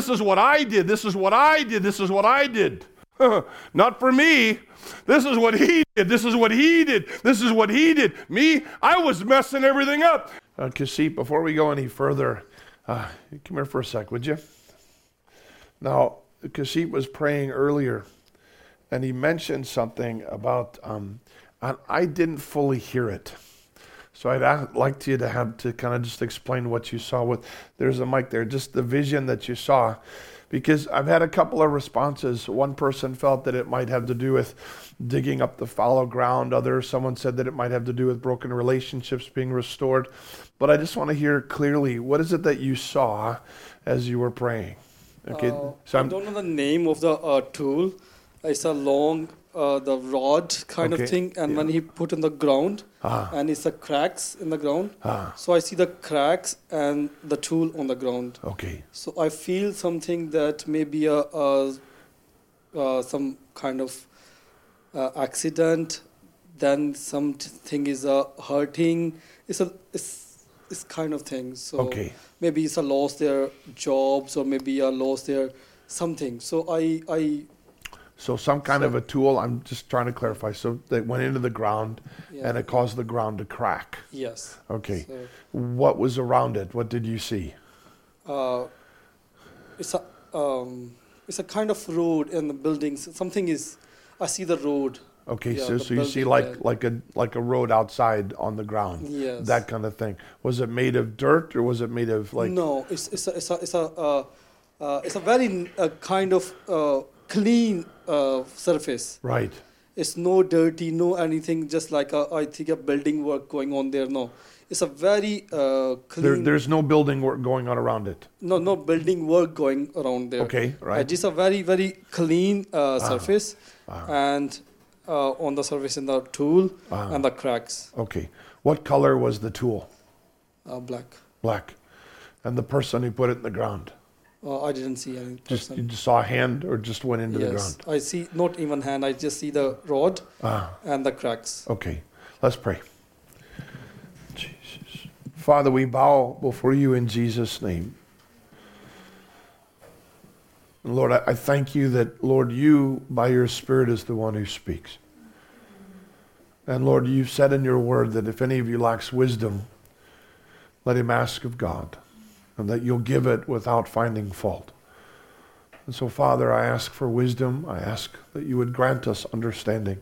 this is what I did, this is what I did, this is what I did. Not for me. This is what he did. This is what he did. This is what he did. Me, I was messing everything up. Uh, Kashif, before we go any further, uh, come here for a sec, would you? Now, Kashif was praying earlier, and he mentioned something about, um, I didn't fully hear it. So I'd like to you to have to kind of just explain what you saw with, there's a mic there, just the vision that you saw because I've had a couple of responses. One person felt that it might have to do with digging up the fallow ground. Others, someone said that it might have to do with broken relationships being restored. But I just want to hear clearly what is it that you saw as you were praying? Okay, uh, so I'm, I do not know the name of the uh, tool. It's a long uh, the rod kind okay. of thing, and yeah. when he put in the ground, ah. and it's the cracks in the ground. Ah. So I see the cracks and the tool on the ground. Okay. So I feel something that may be a, a uh, some kind of uh, accident. Then something is uh, hurting. It's a it's it's kind of thing. So okay. maybe it's a lost their jobs or maybe a lost their something. So I I so some kind so, of a tool. I'm just trying to clarify. So they went into the ground, yeah. and it caused the ground to crack. Yes. Okay. So, what was around it? What did you see? Uh, it's a um, it's a kind of road in the buildings. Something is. I see the road. Okay, yeah, so so you see like yeah. like a like a road outside on the ground. Yes. That kind of thing. Was it made of dirt or was it made of like? No, it's it's a it's a it's a, uh, uh, it's a very uh, kind of uh, clean uh, surface. Right. It's no dirty, no anything. Just like a, I think a building work going on there. No, it's a very uh, clean. There, there's no building work going on around it. No, no building work going around there. Okay, right. Uh, just a very very clean uh, ah. surface, ah. and uh, on the surface in the tool ah. and the cracks. Okay, what color was the tool? Uh, black. Black, and the person who put it in the ground. Uh, I didn't see any Just person. you just saw a hand, or just went into the ground? yes, I see not even hand. I just see the rod Ah, and the cracks. okay. Let's pray. Jesus. Father, we bow before you in Jesus' name. Lord, I, I thank you that, Lord, you, by your Spirit, is the one who speaks. And Lord, you've said in your word that if any of you lacks wisdom, let him ask of God and that you'll give it without finding fault. And so, Father, I ask for wisdom. I ask that you would grant us understanding,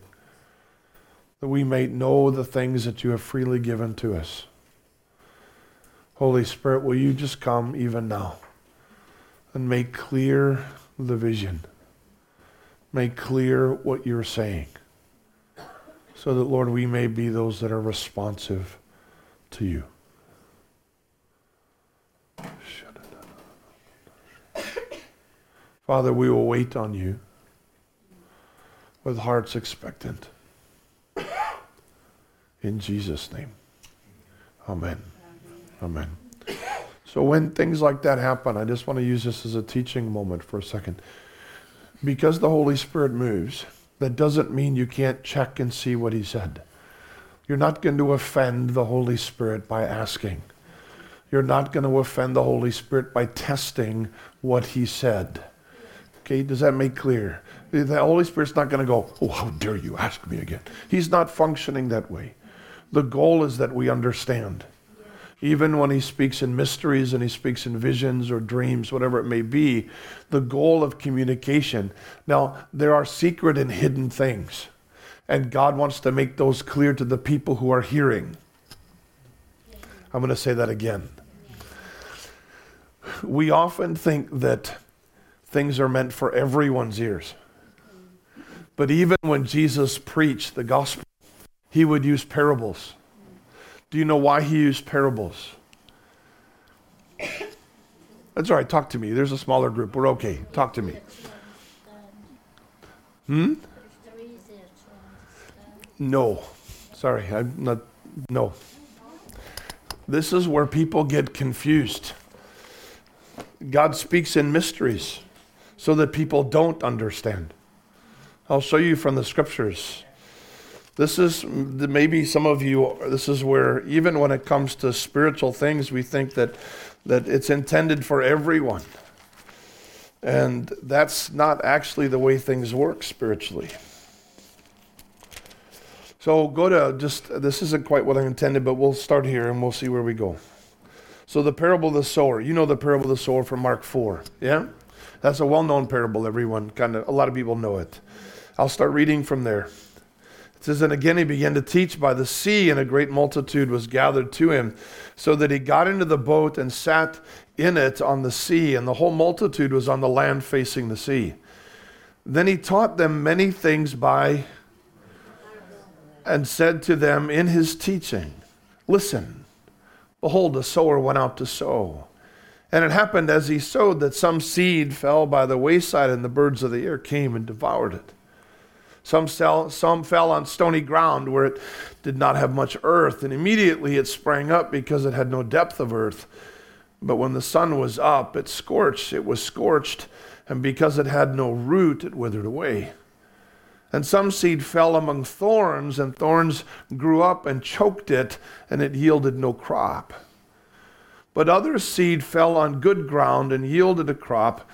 that we may know the things that you have freely given to us. Holy Spirit, will you just come even now and make clear the vision? Make clear what you're saying so that, Lord, we may be those that are responsive to you. Father, we will wait on you with hearts expectant. In Jesus' name. Amen. Amen. So when things like that happen, I just want to use this as a teaching moment for a second. Because the Holy Spirit moves, that doesn't mean you can't check and see what he said. You're not going to offend the Holy Spirit by asking. You're not going to offend the Holy Spirit by testing what he said. Okay, does that make clear? The Holy Spirit's not going to go, oh, how dare you ask me again. He's not functioning that way. The goal is that we understand. Even when he speaks in mysteries and he speaks in visions or dreams, whatever it may be, the goal of communication. Now, there are secret and hidden things, and God wants to make those clear to the people who are hearing. I'm going to say that again. We often think that things are meant for everyone's ears. But even when Jesus preached the gospel, he would use parables. Do you know why he used parables? That's all right. Talk to me. There's a smaller group. We're okay. Talk to me. Hmm? No. Sorry. I'm not. No. This is where people get confused. God speaks in mysteries so that people don't understand. I'll show you from the scriptures. This is maybe some of you, this is where, even when it comes to spiritual things, we think that, that it's intended for everyone. And that's not actually the way things work spiritually. So go to just, this isn't quite what I intended, but we'll start here and we'll see where we go. So the parable of the sower, you know the parable of the sower from Mark 4, yeah? That's a well known parable, everyone, kind of, a lot of people know it. I'll start reading from there. It says, And again he began to teach by the sea, and a great multitude was gathered to him, so that he got into the boat and sat in it on the sea, and the whole multitude was on the land facing the sea. Then he taught them many things by and said to them in his teaching, Listen, behold, a sower went out to sow. And it happened as he sowed that some seed fell by the wayside, and the birds of the air came and devoured it. Some, sell, some fell on stony ground where it did not have much earth, and immediately it sprang up because it had no depth of earth. But when the sun was up, it scorched, it was scorched, and because it had no root, it withered away. And some seed fell among thorns, and thorns grew up and choked it, and it yielded no crop. But other seed fell on good ground and yielded a crop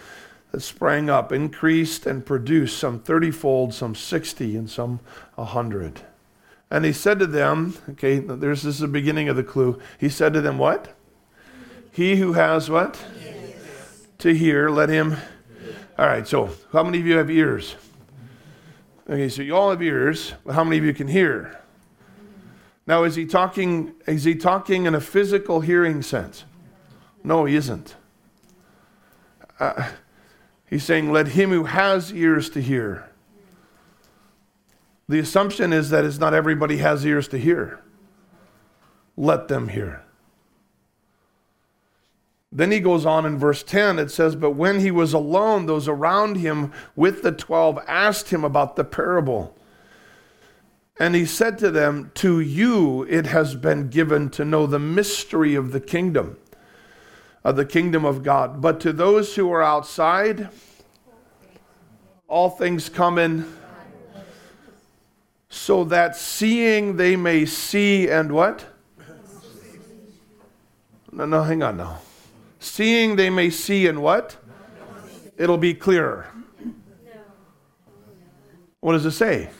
that sprang up, increased, and produced some thirtyfold, some sixty, and some a hundred. And he said to them, okay, there's this is the beginning of the clue. He said to them, What? He who has what? To hear, let him. All right, so how many of you have ears? Okay, so you all have ears, but how many of you can hear? Now, is he talking? Is he talking in a physical hearing sense? No, he isn't. Uh, he's saying, "Let him who has ears to hear." The assumption is that it's not everybody has ears to hear. Let them hear. Then he goes on in verse 10, it says, But when he was alone, those around him with the twelve asked him about the parable. And he said to them, To you it has been given to know the mystery of the kingdom, of the kingdom of God. But to those who are outside, all things come in, so that seeing they may see and what? No, no, hang on now. Seeing they may see and what? It'll be clearer. What does it say?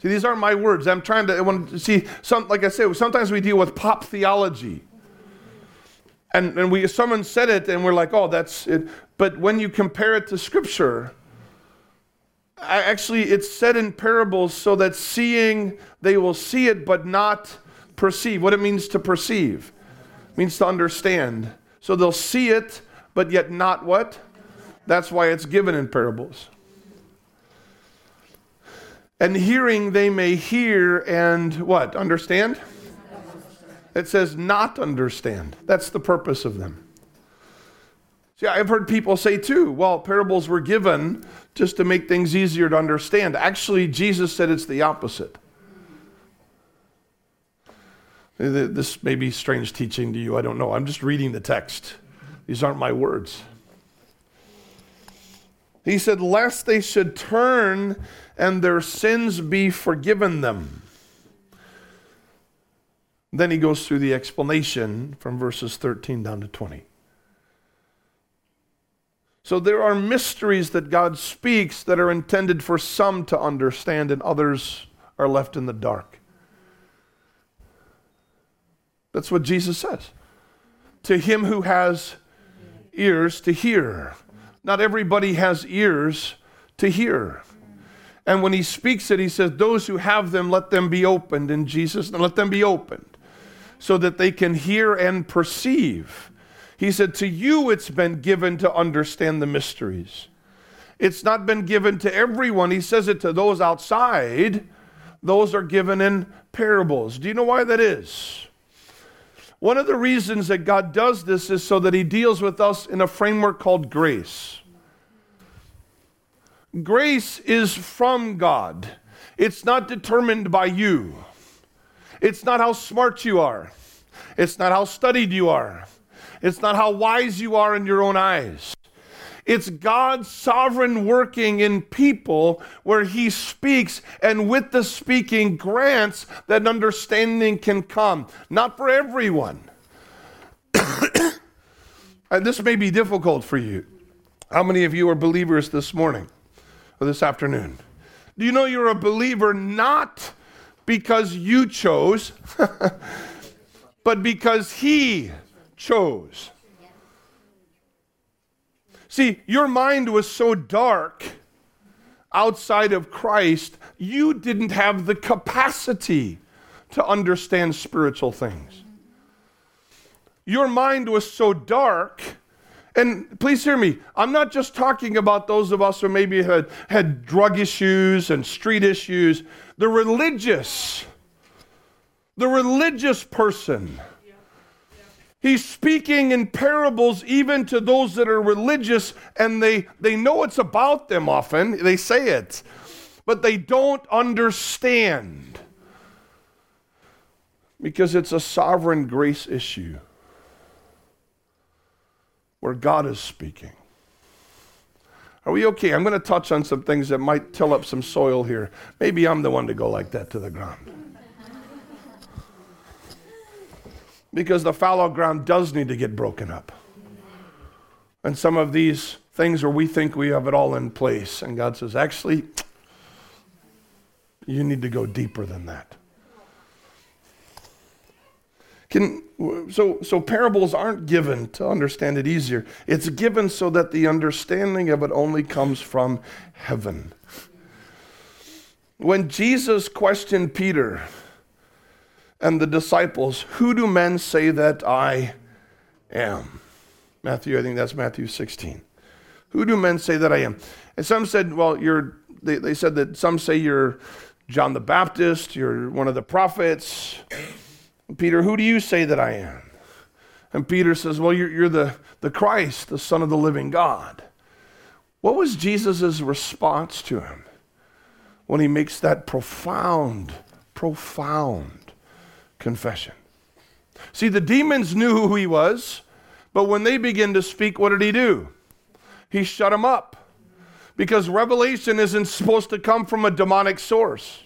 See, these aren't my words. I'm trying to, I want to see, some, like I said, sometimes we deal with pop theology. And, and we, someone said it and we're like, oh, that's it. But when you compare it to Scripture, actually it's said in parables so that seeing they will see it but not perceive. What it means to perceive it means to understand. So they'll see it, but yet not what? That's why it's given in parables. And hearing they may hear and what? Understand? It says not understand. That's the purpose of them. See, I've heard people say too, well, parables were given just to make things easier to understand. Actually, Jesus said it's the opposite. This may be strange teaching to you, I don't know. I'm just reading the text. These aren't my words. He said, Lest they should turn and their sins be forgiven them. Then he goes through the explanation from verses 13 down to 20. So there are mysteries that God speaks that are intended for some to understand, and others are left in the dark. That's what Jesus says. To him who has ears to hear. Not everybody has ears to hear. And when he speaks it, he says, Those who have them, let them be opened in Jesus, and let them be opened so that they can hear and perceive. He said, To you it's been given to understand the mysteries. It's not been given to everyone. He says it to those outside. Those are given in parables. Do you know why that is? One of the reasons that God does this is so that He deals with us in a framework called grace. Grace is from God, it's not determined by you. It's not how smart you are, it's not how studied you are, it's not how wise you are in your own eyes. It's God's sovereign working in people where He speaks, and with the speaking grants that understanding can come. Not for everyone. and this may be difficult for you. How many of you are believers this morning or this afternoon? Do you know you're a believer not because you chose, but because He chose? See, your mind was so dark outside of Christ, you didn't have the capacity to understand spiritual things. Your mind was so dark. And please hear me, I'm not just talking about those of us who maybe had, had drug issues and street issues. The religious, the religious person He's speaking in parables even to those that are religious and they, they know it's about them often. They say it, but they don't understand because it's a sovereign grace issue where God is speaking. Are we okay? I'm going to touch on some things that might till up some soil here. Maybe I'm the one to go like that to the ground. because the fallow ground does need to get broken up. And some of these things where we think we have it all in place, and God says, actually, you need to go deeper than that. Can, so, so parables aren't given to understand it easier. It's given so that the understanding of it only comes from heaven. When Jesus questioned Peter, and the disciples, Who do men say that I am? Matthew, I think that's Matthew 16. Who do men say that I am? And some said, Well, you're, they, they said that some say you're John the Baptist, you're one of the prophets. Peter, who do you say that I am? And Peter says, Well, you're, you're the, the Christ, the Son of the living God. What was Jesus' response to him when he makes that profound, profound confession. See, the demons knew who he was, but when they begin to speak, what did he do? He shut them up. Because revelation isn't supposed to come from a demonic source.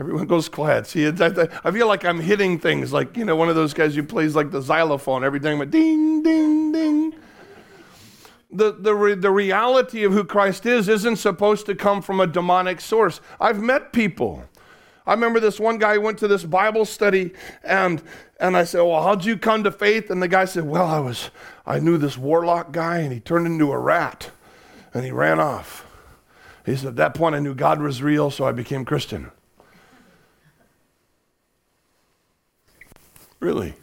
Everyone goes quiet. See, I feel like I'm hitting things like, you know, one of those guys who plays like the xylophone, everything but ding, ding, ding. The, the, the reality of who Christ is isn't supposed to come from a demonic source. I've met people I remember this one guy went to this Bible study and and I said, Well, how'd you come to faith? And the guy said, Well, I was I knew this warlock guy and he turned into a rat and he ran off. He said, At that point I knew God was real, so I became Christian. Really?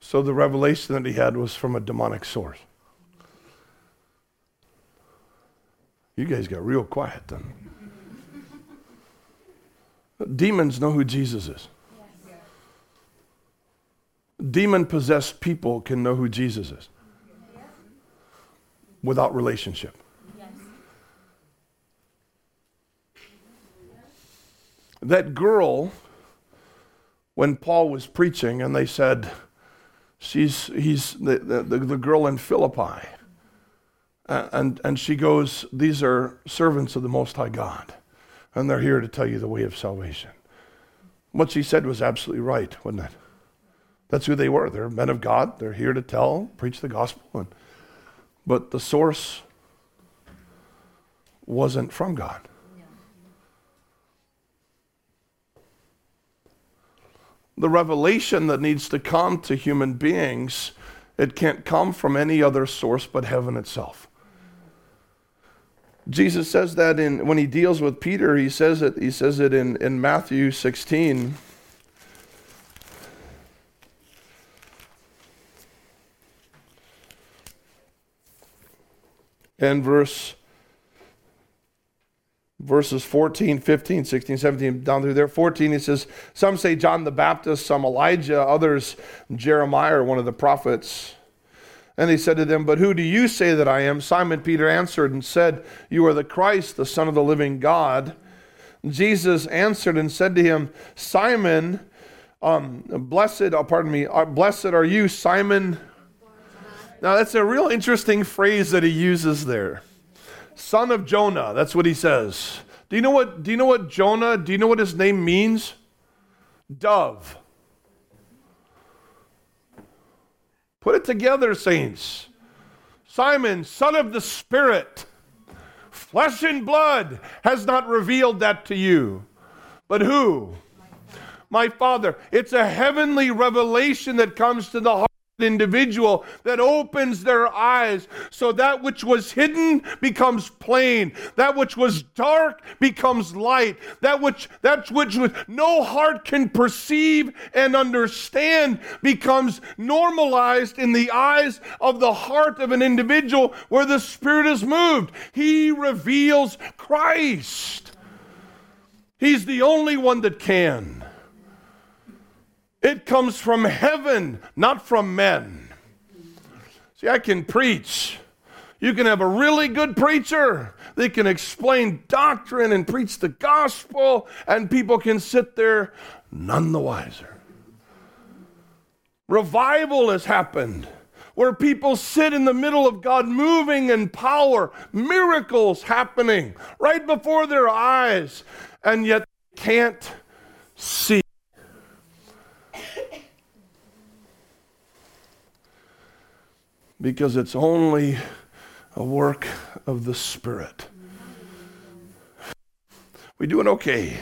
So the revelation that he had was from a demonic source. You guys got real quiet then. Demons know who Jesus is. Demon possessed people can know who Jesus is without relationship. That girl, when Paul was preaching, and they said, she's, he's the, the, the girl in Philippi. and, and she goes, These are servants of the Most High God and they're here to tell you the way of salvation. What she said was absolutely right, wasn't it? That's who they were. They're men of God. They're here to tell, preach the gospel. And, but the source wasn't from God. The revelation that needs to come to human beings, it can't come from any other source but heaven itself. Jesus says that in when he deals with Peter, he says it, he says it in, in Matthew 16. And verse verses 14, 15, 16, 17, down through there. 14, he says, Some say John the Baptist, some Elijah, others Jeremiah or one of the prophets. And he said to them, But who do you say that I am? Simon Peter answered and said, You are the Christ, the Son of the living God. Jesus answered and said to him, Simon, um, blessed, oh, pardon me, uh, blessed are you, Simon. Now that's a real interesting phrase that he uses there. Son of Jonah, that's what he says. Do you know what do you know what Jonah, do you know what his name means? Dove. Put it together, saints. Simon, son of the Spirit, flesh and blood has not revealed that to you. But who? My Father. It's a heavenly revelation that comes to the heart individual that opens their eyes so that which was hidden becomes plain that which was dark becomes light that which that which no heart can perceive and understand becomes normalized in the eyes of the heart of an individual where the spirit is moved. He reveals Christ. He's the only one that can it comes from heaven, not from men. See, I can preach. You can have a really good preacher. They can explain doctrine and preach the gospel, and people can sit there none the wiser. Revival has happened where people sit in the middle of God moving in power, miracles happening right before their eyes, and yet can't see. Because it's only a work of the Spirit. We doing okay?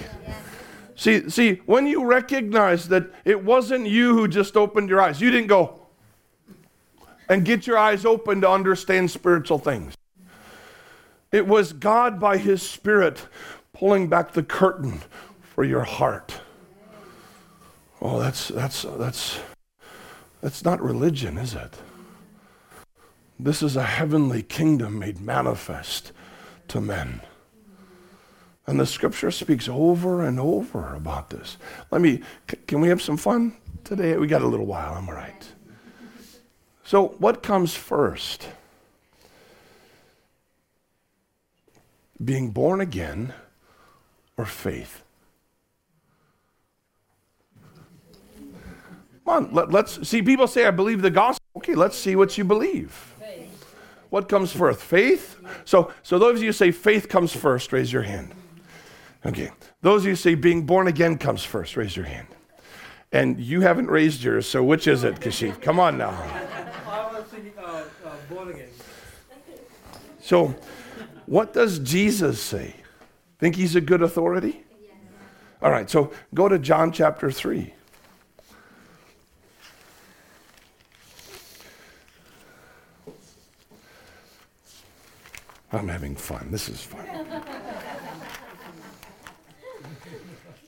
See, see, when you recognize that it wasn't you who just opened your eyes, you didn't go and get your eyes open to understand spiritual things. It was God by His Spirit pulling back the curtain for your heart. Oh, that's that's that's that's not religion, is it? This is a heavenly kingdom made manifest to men. And the scripture speaks over and over about this. Let me, can we have some fun today? We got a little while, I'm all right. So, what comes first? Being born again or faith? Come on, let, us see. People say, I believe the gospel. Okay, let's see what you believe. What comes first? Faith? So, so those of you say faith comes first, raise your hand. Okay. Those of you say being born again comes first, raise your hand. And you haven't raised yours, so which is it, Kashif? Come on now. I was thinking, uh, uh, born again. so, what does Jesus say? Think he's a good authority? All right, so go to John chapter 3. I'm having fun. This is fun.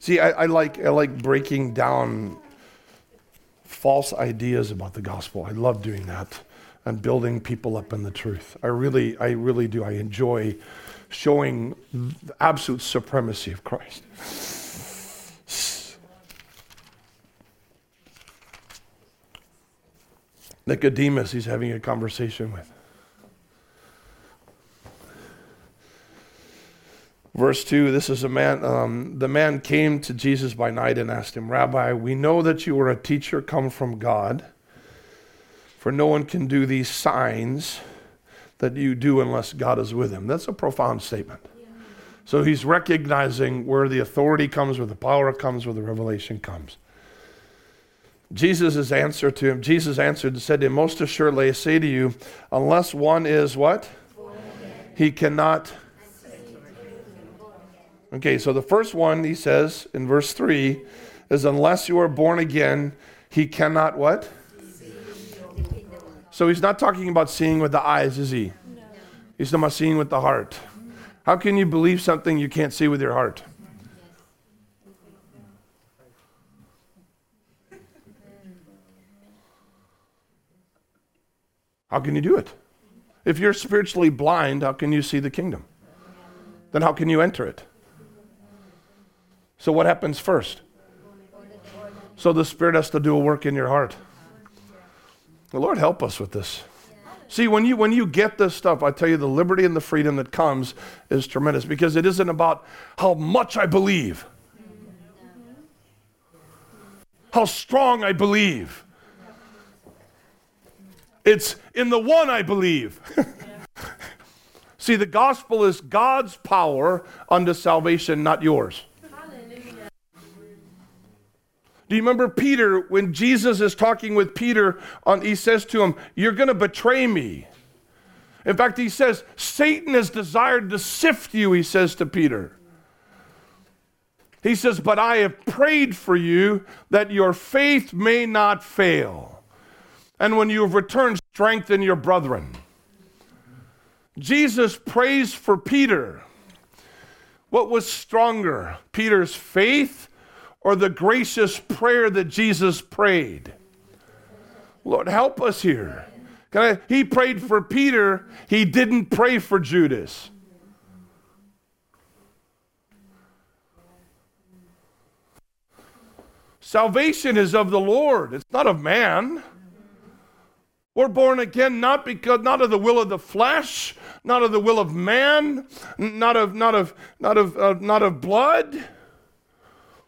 See, I, I, like, I like breaking down false ideas about the gospel. I love doing that and building people up in the truth. I really, I really do. I enjoy showing the absolute supremacy of Christ. Nicodemus, he's having a conversation with. Verse 2 this is a man, um, the man came to Jesus by night and asked him, Rabbi, we know that you are a teacher come from God, for no one can do these signs that you do unless God is with him. That's a profound statement. So he's recognizing where the authority comes, where the power comes, where the revelation comes. Jesus' answer to him, Jesus answered and said to him, Most assuredly I say to you, unless one is what? He cannot Okay, so the first one he says in verse 3 is unless you are born again, he cannot what? So he's not talking about seeing with the eyes, is he? No. He's talking about seeing with the heart. How can you believe something you can't see with your heart? How can you do it? If you're spiritually blind, how can you see the kingdom? Then how can you enter it? So, what happens first? So, the Spirit has to do a work in your heart. The Lord help us with this. See, when you when you get this stuff, I tell you the liberty and the freedom that comes is tremendous because it isn't about how much I believe. How strong I believe. It's in the one I believe. See, the gospel is God's power unto salvation, not yours. Do you remember Peter when Jesus is talking with Peter on he says to him, "You're going to betray me." In fact, he says, "Satan has desired to sift you," he says to Peter. He says, "But I have prayed for you that your faith may not fail. And when you have returned, strengthen your brethren." Jesus prays for Peter. What was stronger, Peter's faith or the gracious prayer that Jesus prayed? Lord, help us here. I, he prayed for Peter, he didn't pray for Judas. Salvation is of the Lord, it's not of man. We're born again not because not of the will of the flesh, not of the will of man, not of not of not of uh, not of blood.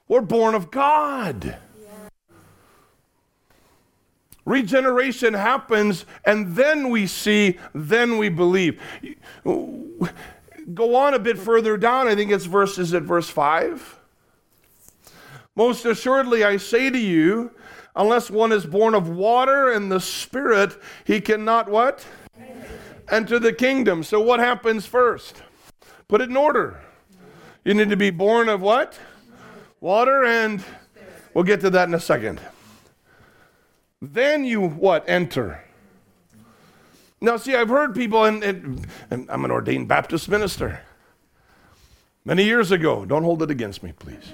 We're born of God. Regeneration happens, and then we see, then we believe. Go on a bit further down. I think it's verses at verse 5. Most assuredly, I say to you, unless one is born of water and the Spirit, he cannot what? Enter the kingdom. So, what happens first? Put it in order. You need to be born of what? Water, and we'll get to that in a second. Then you what? Enter. Now, see, I've heard people, and, and, and I'm an ordained Baptist minister many years ago. Don't hold it against me, please.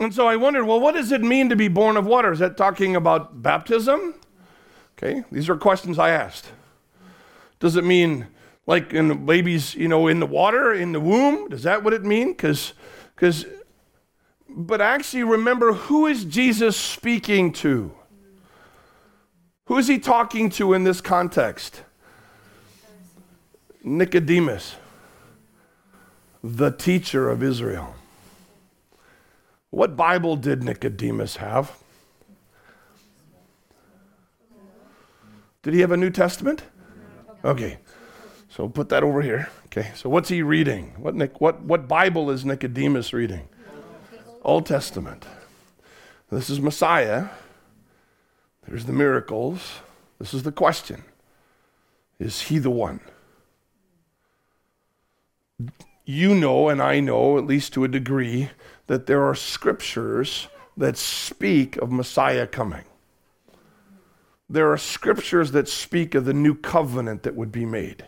and so I wondered, well, what does it mean to be born of water? Is that talking about baptism? Okay, these are questions I asked. Does it mean like in the babies, you know, in the water, in the womb? Is that what it mean? Because, because, but actually remember who is Jesus speaking to? Who is he talking to in this context? Nicodemus, the teacher of Israel. What Bible did Nicodemus have? Did he have a New Testament? Okay. So put that over here. Okay. So what's he reading? What, what, what Bible is Nicodemus reading? Old Testament. This is Messiah. There's the miracles. This is the question Is he the one? You know, and I know, at least to a degree, that there are scriptures that speak of Messiah coming. There are scriptures that speak of the new covenant that would be made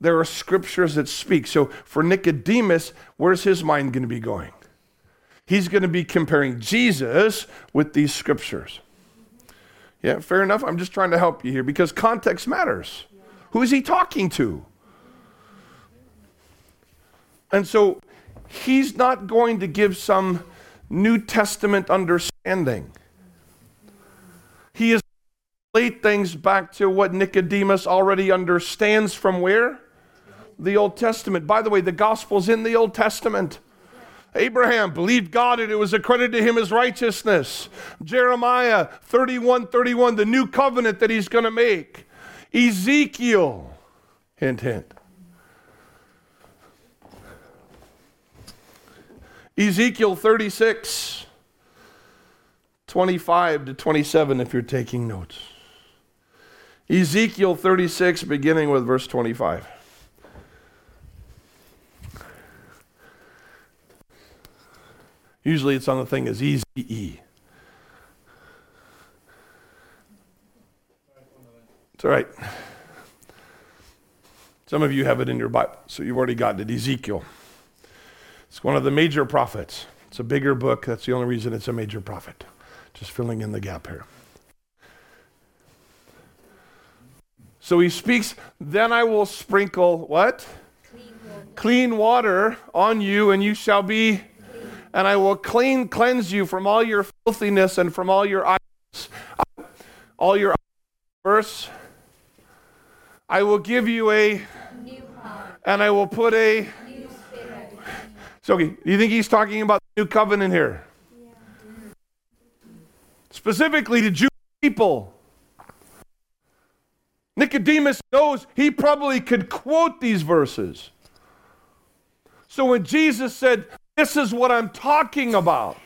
there are scriptures that speak. So for Nicodemus, where's his mind going to be going? He's going to be comparing Jesus with these scriptures. Yeah, fair enough. I'm just trying to help you here because context matters. Who is he talking to? And so he's not going to give some New Testament understanding. He is relate things back to what Nicodemus already understands from where? The Old Testament. By the way, the gospel's in the Old Testament. Abraham believed God and it was accredited to him as righteousness. Jeremiah 31 31, the new covenant that he's going to make. Ezekiel, hint, hint. Ezekiel 36, 25 to 27, if you're taking notes. Ezekiel 36, beginning with verse 25. Usually it's on the thing as easy E. It's all right. Some of you have it in your Bible, so you've already got it. Ezekiel. It's one of the major prophets. It's a bigger book. That's the only reason it's a major prophet. Just filling in the gap here. So he speaks, then I will sprinkle what? Clean water, Clean water on you, and you shall be and I will clean cleanse you from all your filthiness and from all your idols. All your verse. I will give you a new and I will put a so okay, do you think he's talking about the new covenant here? Yeah. Specifically to Jewish people. Nicodemus knows he probably could quote these verses. So when Jesus said, This is what I'm talking about.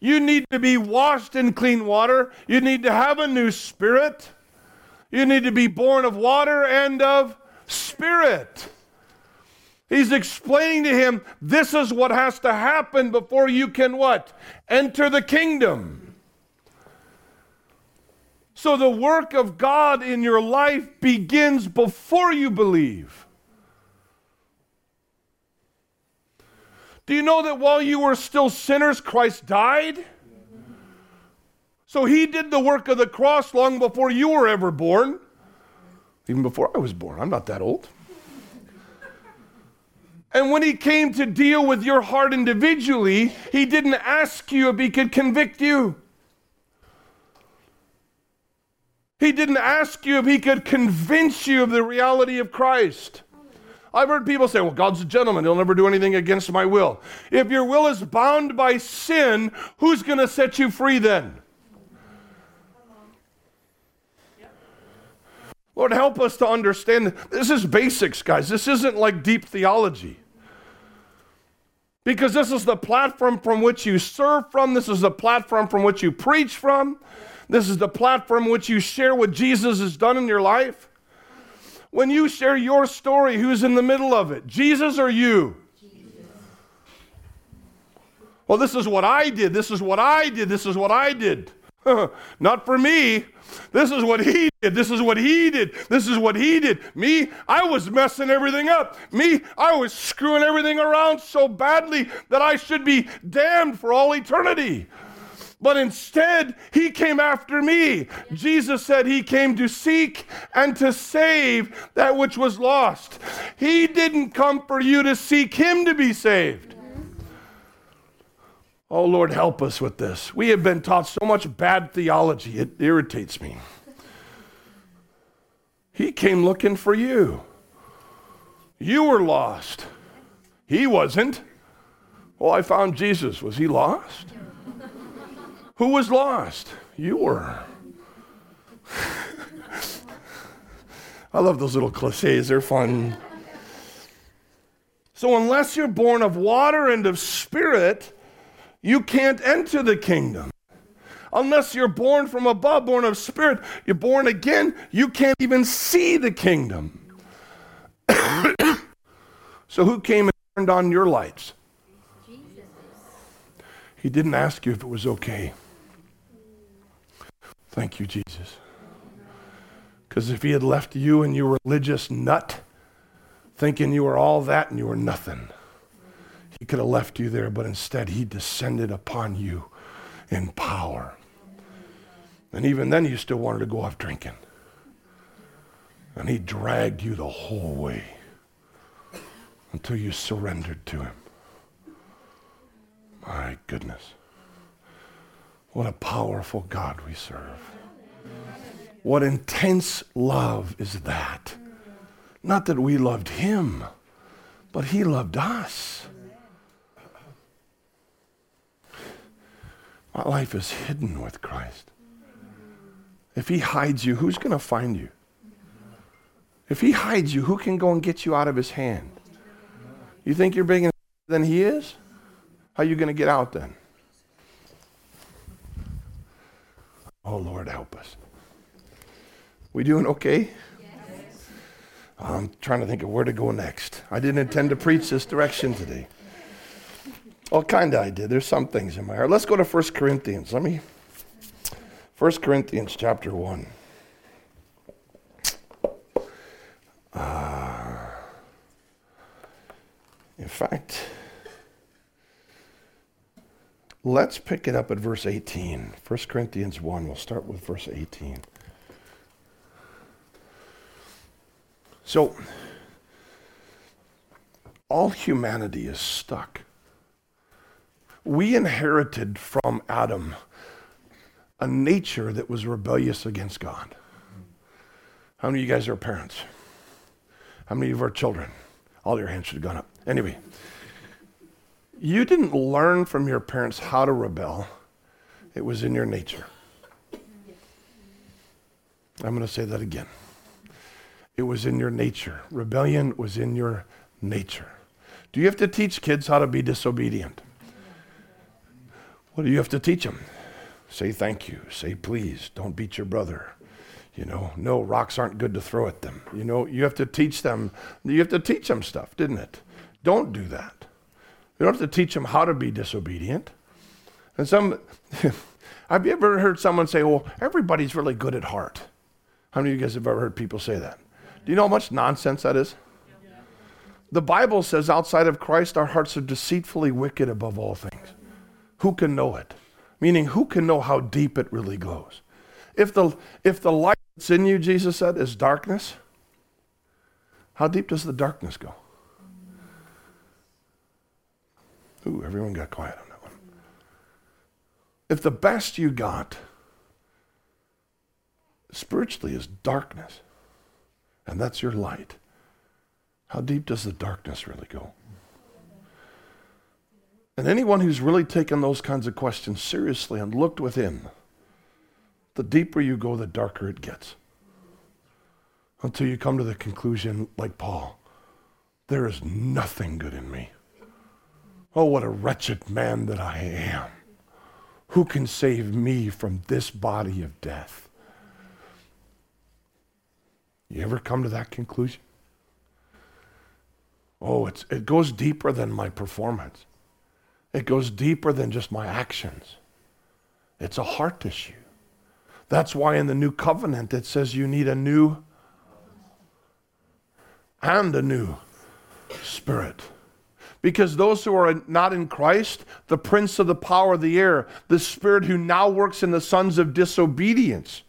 You need to be washed in clean water. You need to have a new spirit. You need to be born of water and of spirit. He's explaining to him this is what has to happen before you can what? Enter the kingdom. So the work of God in your life begins before you believe. Do you know that while you were still sinners, Christ died? So he did the work of the cross long before you were ever born, even before I was born. I'm not that old. And when he came to deal with your heart individually, he didn't ask you if he could convict you. He didn't ask you if he could convince you of the reality of Christ. I've heard people say, well, God's a gentleman. He'll never do anything against my will. If your will is bound by sin, who's going to set you free then? Lord, help us to understand. This is basics, guys. This isn't like deep theology. Because this is the platform from which you serve from, this is the platform from which you preach from, this is the platform which you share what Jesus has done in your life. When you share your story, who's in the middle of it? Jesus or you? Jesus. Well, this is what I did. This is what I did. This is what I did. Not for me. This is what he did. This is what he did. This is what he did. Me, I was messing everything up. Me, I was screwing everything around so badly that I should be damned for all eternity. But instead, he came after me. Jesus said he came to seek and to save that which was lost. He didn't come for you to seek him to be saved. Mm-hmm. Oh, Lord, help us with this. We have been taught so much bad theology, it irritates me. He came looking for you. You were lost. He wasn't. Well, I found Jesus. Was he lost? Who was lost? You were. I love those little cliches, they're fun. So, unless you're born of water and of spirit, you can't enter the kingdom. Unless you're born from above, born of spirit, you're born again, you can't even see the kingdom. so, who came and turned on your lights? Jesus. He didn't ask you if it was okay. Thank you, Jesus. Because if he had left you and you religious nut, thinking you were all that and you were nothing, he could have left you there, but instead he descended upon you in power. And even then, you still wanted to go off drinking. And he dragged you the whole way until you surrendered to him. My goodness. What a powerful God we serve. What intense love is that? Not that we loved him, but he loved us. My life is hidden with Christ. If he hides you, who's going to find you? If he hides you, who can go and get you out of his hand? You think you're bigger than he is? How are you going to get out then? Oh, Lord, help us. We doing okay? Yes. I'm trying to think of where to go next. I didn't intend to preach this direction today. Well, kind of I did. There's some things in my heart. Let's go to 1 Corinthians. Let me. 1 Corinthians chapter 1. Uh, in fact, Let's pick it up at verse 18. 1 Corinthians 1. We'll start with verse 18. So, all humanity is stuck. We inherited from Adam a nature that was rebellious against God. How many of you guys are parents? How many of you are children? All your hands should have gone up. Anyway, you didn't learn from your parents how to rebel, it was in your nature. I'm going to say that again. It was in your nature. Rebellion was in your nature. Do you have to teach kids how to be disobedient? What do you have to teach them? Say thank you. Say please. Don't beat your brother. You know, no, rocks aren't good to throw at them. You know, you have to teach them, you have to teach them stuff, didn't it? Don't do that. You don't have to teach them how to be disobedient. And some, have you ever heard someone say, well, everybody's really good at heart? How many of you guys have ever heard people say that? Do you know how much nonsense that is? The Bible says outside of Christ, our hearts are deceitfully wicked above all things. Who can know it? Meaning, who can know how deep it really goes? If the, if the light that's in you, Jesus said, is darkness, how deep does the darkness go? Ooh, everyone got quiet on that one. If the best you got spiritually is darkness, and that's your light, how deep does the darkness really go? And anyone who's really taken those kinds of questions seriously and looked within, the deeper you go, the darker it gets. Until you come to the conclusion, like Paul, there is nothing good in me. Oh, what a wretched man that I am. Who can save me from this body of death? You ever come to that conclusion? Oh, it's, it goes deeper than my performance. It goes deeper than just my actions. It's a heart issue. That's why in the new covenant it says you need a new and a new spirit. Because those who are not in Christ, the prince of the power of the air, the spirit who now works in the sons of disobedience,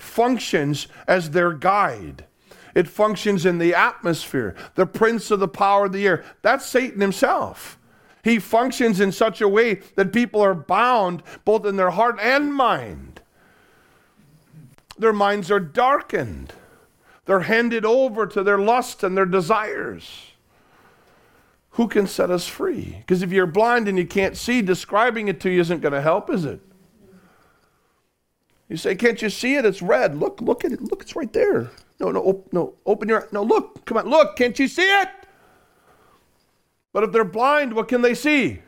functions as their guide. It functions in the atmosphere, the prince of the power of the air. That's Satan himself. He functions in such a way that people are bound both in their heart and mind. Their minds are darkened. They're handed over to their lust and their desires. Who can set us free? Because if you're blind and you can't see, describing it to you isn't going to help, is it? You say, "Can't you see it? It's red. Look, look at it. Look, it's right there." No, no, op- no. Open your no. Look, come on, look. Can't you see it? But if they're blind, what can they see?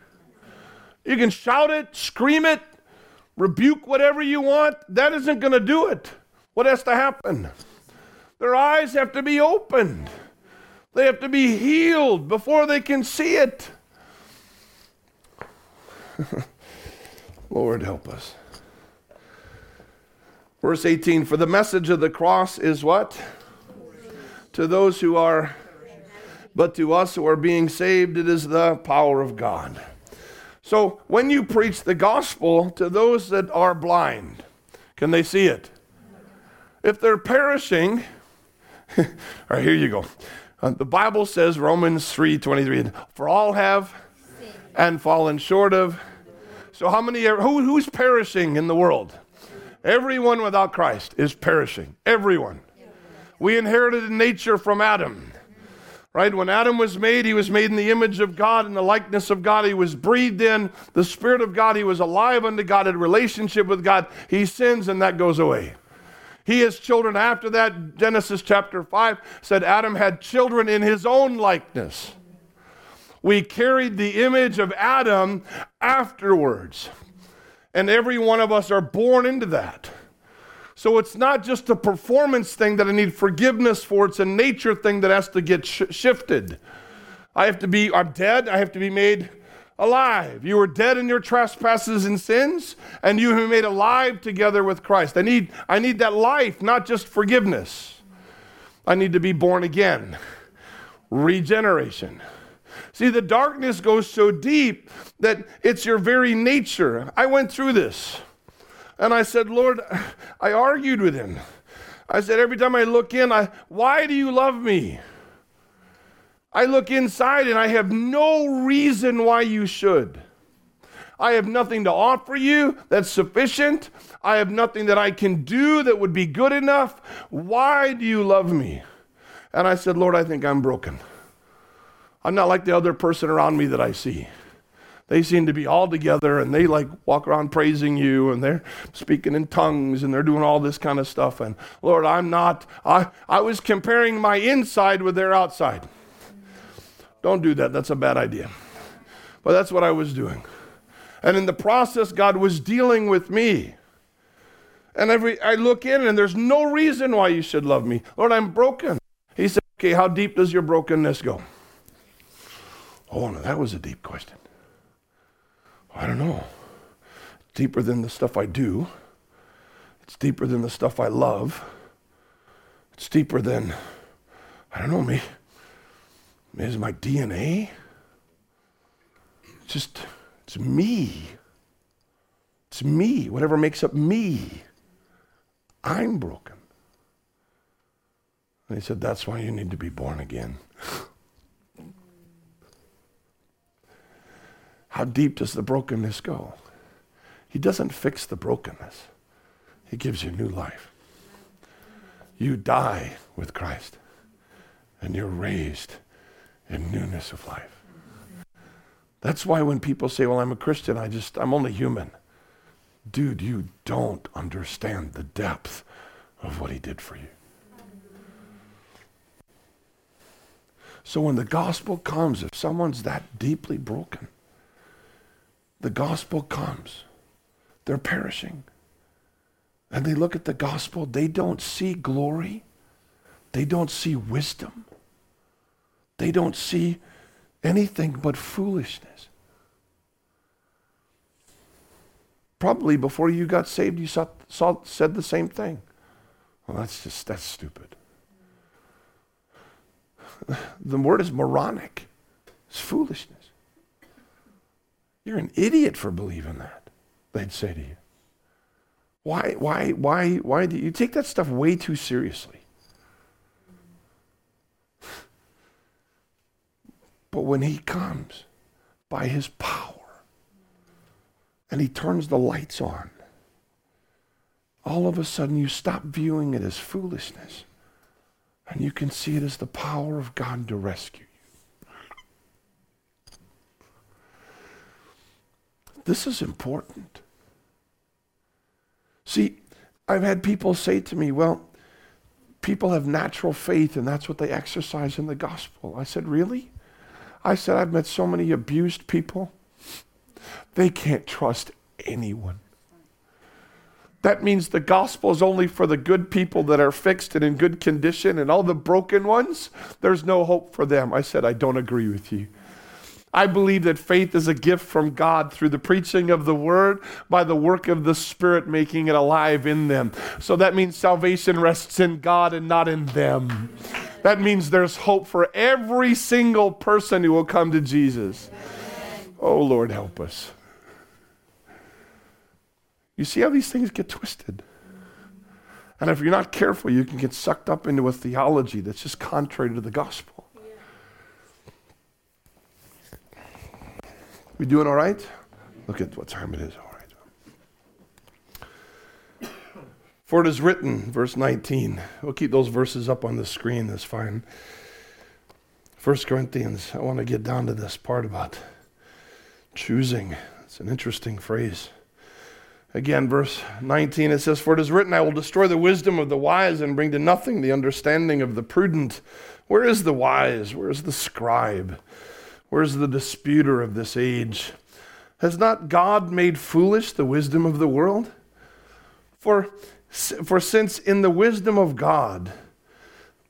You can shout it, scream it, rebuke whatever you want. That isn't going to do it. What has to happen? Their eyes have to be opened. They have to be healed before they can see it. Lord, help us. Verse 18 For the message of the cross is what? To those who are, but to us who are being saved, it is the power of God. So when you preach the gospel to those that are blind, can they see it? If they're perishing, all right, here you go. Uh, the Bible says, Romans 3 23, for all have and fallen short of. So, how many, are, who, who's perishing in the world? Everyone without Christ is perishing. Everyone. We inherited nature from Adam. Right? When Adam was made, he was made in the image of God, in the likeness of God. He was breathed in the Spirit of God. He was alive unto God, in relationship with God. He sins, and that goes away. He has children after that. Genesis chapter 5 said Adam had children in his own likeness. We carried the image of Adam afterwards. And every one of us are born into that. So it's not just a performance thing that I need forgiveness for, it's a nature thing that has to get sh- shifted. I have to be, I'm dead, I have to be made alive. You were dead in your trespasses and sins, and you have been made alive together with Christ. I need, I need that life, not just forgiveness. I need to be born again. Regeneration. See, the darkness goes so deep that it's your very nature. I went through this. And I said, Lord, I argued with him. I said, every time I look in, I, why do you love me? I look inside and I have no reason why you should. I have nothing to offer you that's sufficient. I have nothing that I can do that would be good enough. Why do you love me? And I said, Lord, I think I'm broken. I'm not like the other person around me that I see. They seem to be all together and they like walk around praising you and they're speaking in tongues and they're doing all this kind of stuff. And Lord, I'm not, I, I was comparing my inside with their outside. Don't do that. That's a bad idea. But that's what I was doing. And in the process, God was dealing with me. And every I look in and there's no reason why you should love me. Lord, I'm broken. He said, Okay, how deep does your brokenness go? Oh, no, that was a deep question. I don't know. Deeper than the stuff I do. It's deeper than the stuff I love. It's deeper than, I don't know, me. Is my DNA? It's just, it's me. It's me. Whatever makes up me. I'm broken. And he said, That's why you need to be born again. How deep does the brokenness go? He doesn't fix the brokenness, He gives you new life. You die with Christ, and you're raised in newness of life. That's why when people say, Well, I'm a Christian, I just, I'm only human. Dude, you don't understand the depth of what he did for you. So when the gospel comes, if someone's that deeply broken, the gospel comes, they're perishing. And they look at the gospel, they don't see glory, they don't see wisdom, they don't see anything but foolishness. Probably before you got saved, you saw, saw, said the same thing. Well, that's just, that's stupid. The word is moronic. It's foolishness. You're an idiot for believing that, they'd say to you. Why, why, why, why do you take that stuff way too seriously? But when he comes by his power and he turns the lights on, all of a sudden you stop viewing it as foolishness and you can see it as the power of God to rescue you. This is important. See, I've had people say to me, well, people have natural faith and that's what they exercise in the gospel. I said, really? I said, I've met so many abused people. They can't trust anyone. That means the gospel is only for the good people that are fixed and in good condition, and all the broken ones, there's no hope for them. I said, I don't agree with you. I believe that faith is a gift from God through the preaching of the word by the work of the Spirit making it alive in them. So that means salvation rests in God and not in them. That means there's hope for every single person who will come to Jesus. Oh, Lord, help us. You see how these things get twisted. And if you're not careful, you can get sucked up into a theology that's just contrary to the gospel. We doing all right? Look at what time it is. All right. For it is written, verse 19. We'll keep those verses up on the screen. That's fine. 1 Corinthians. I want to get down to this part about choosing. It's an interesting phrase. Again, verse 19, it says, For it is written, I will destroy the wisdom of the wise and bring to nothing the understanding of the prudent. Where is the wise? Where is the scribe? Where's the disputer of this age? Has not God made foolish the wisdom of the world? For, for since in the wisdom of God,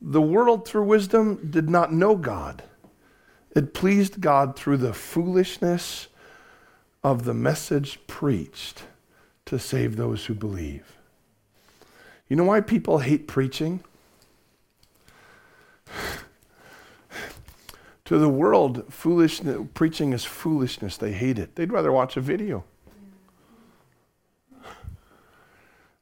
the world through wisdom did not know God, it pleased God through the foolishness of the message preached to save those who believe. You know why people hate preaching? To the world, foolishness, preaching is foolishness. They hate it. They'd rather watch a video.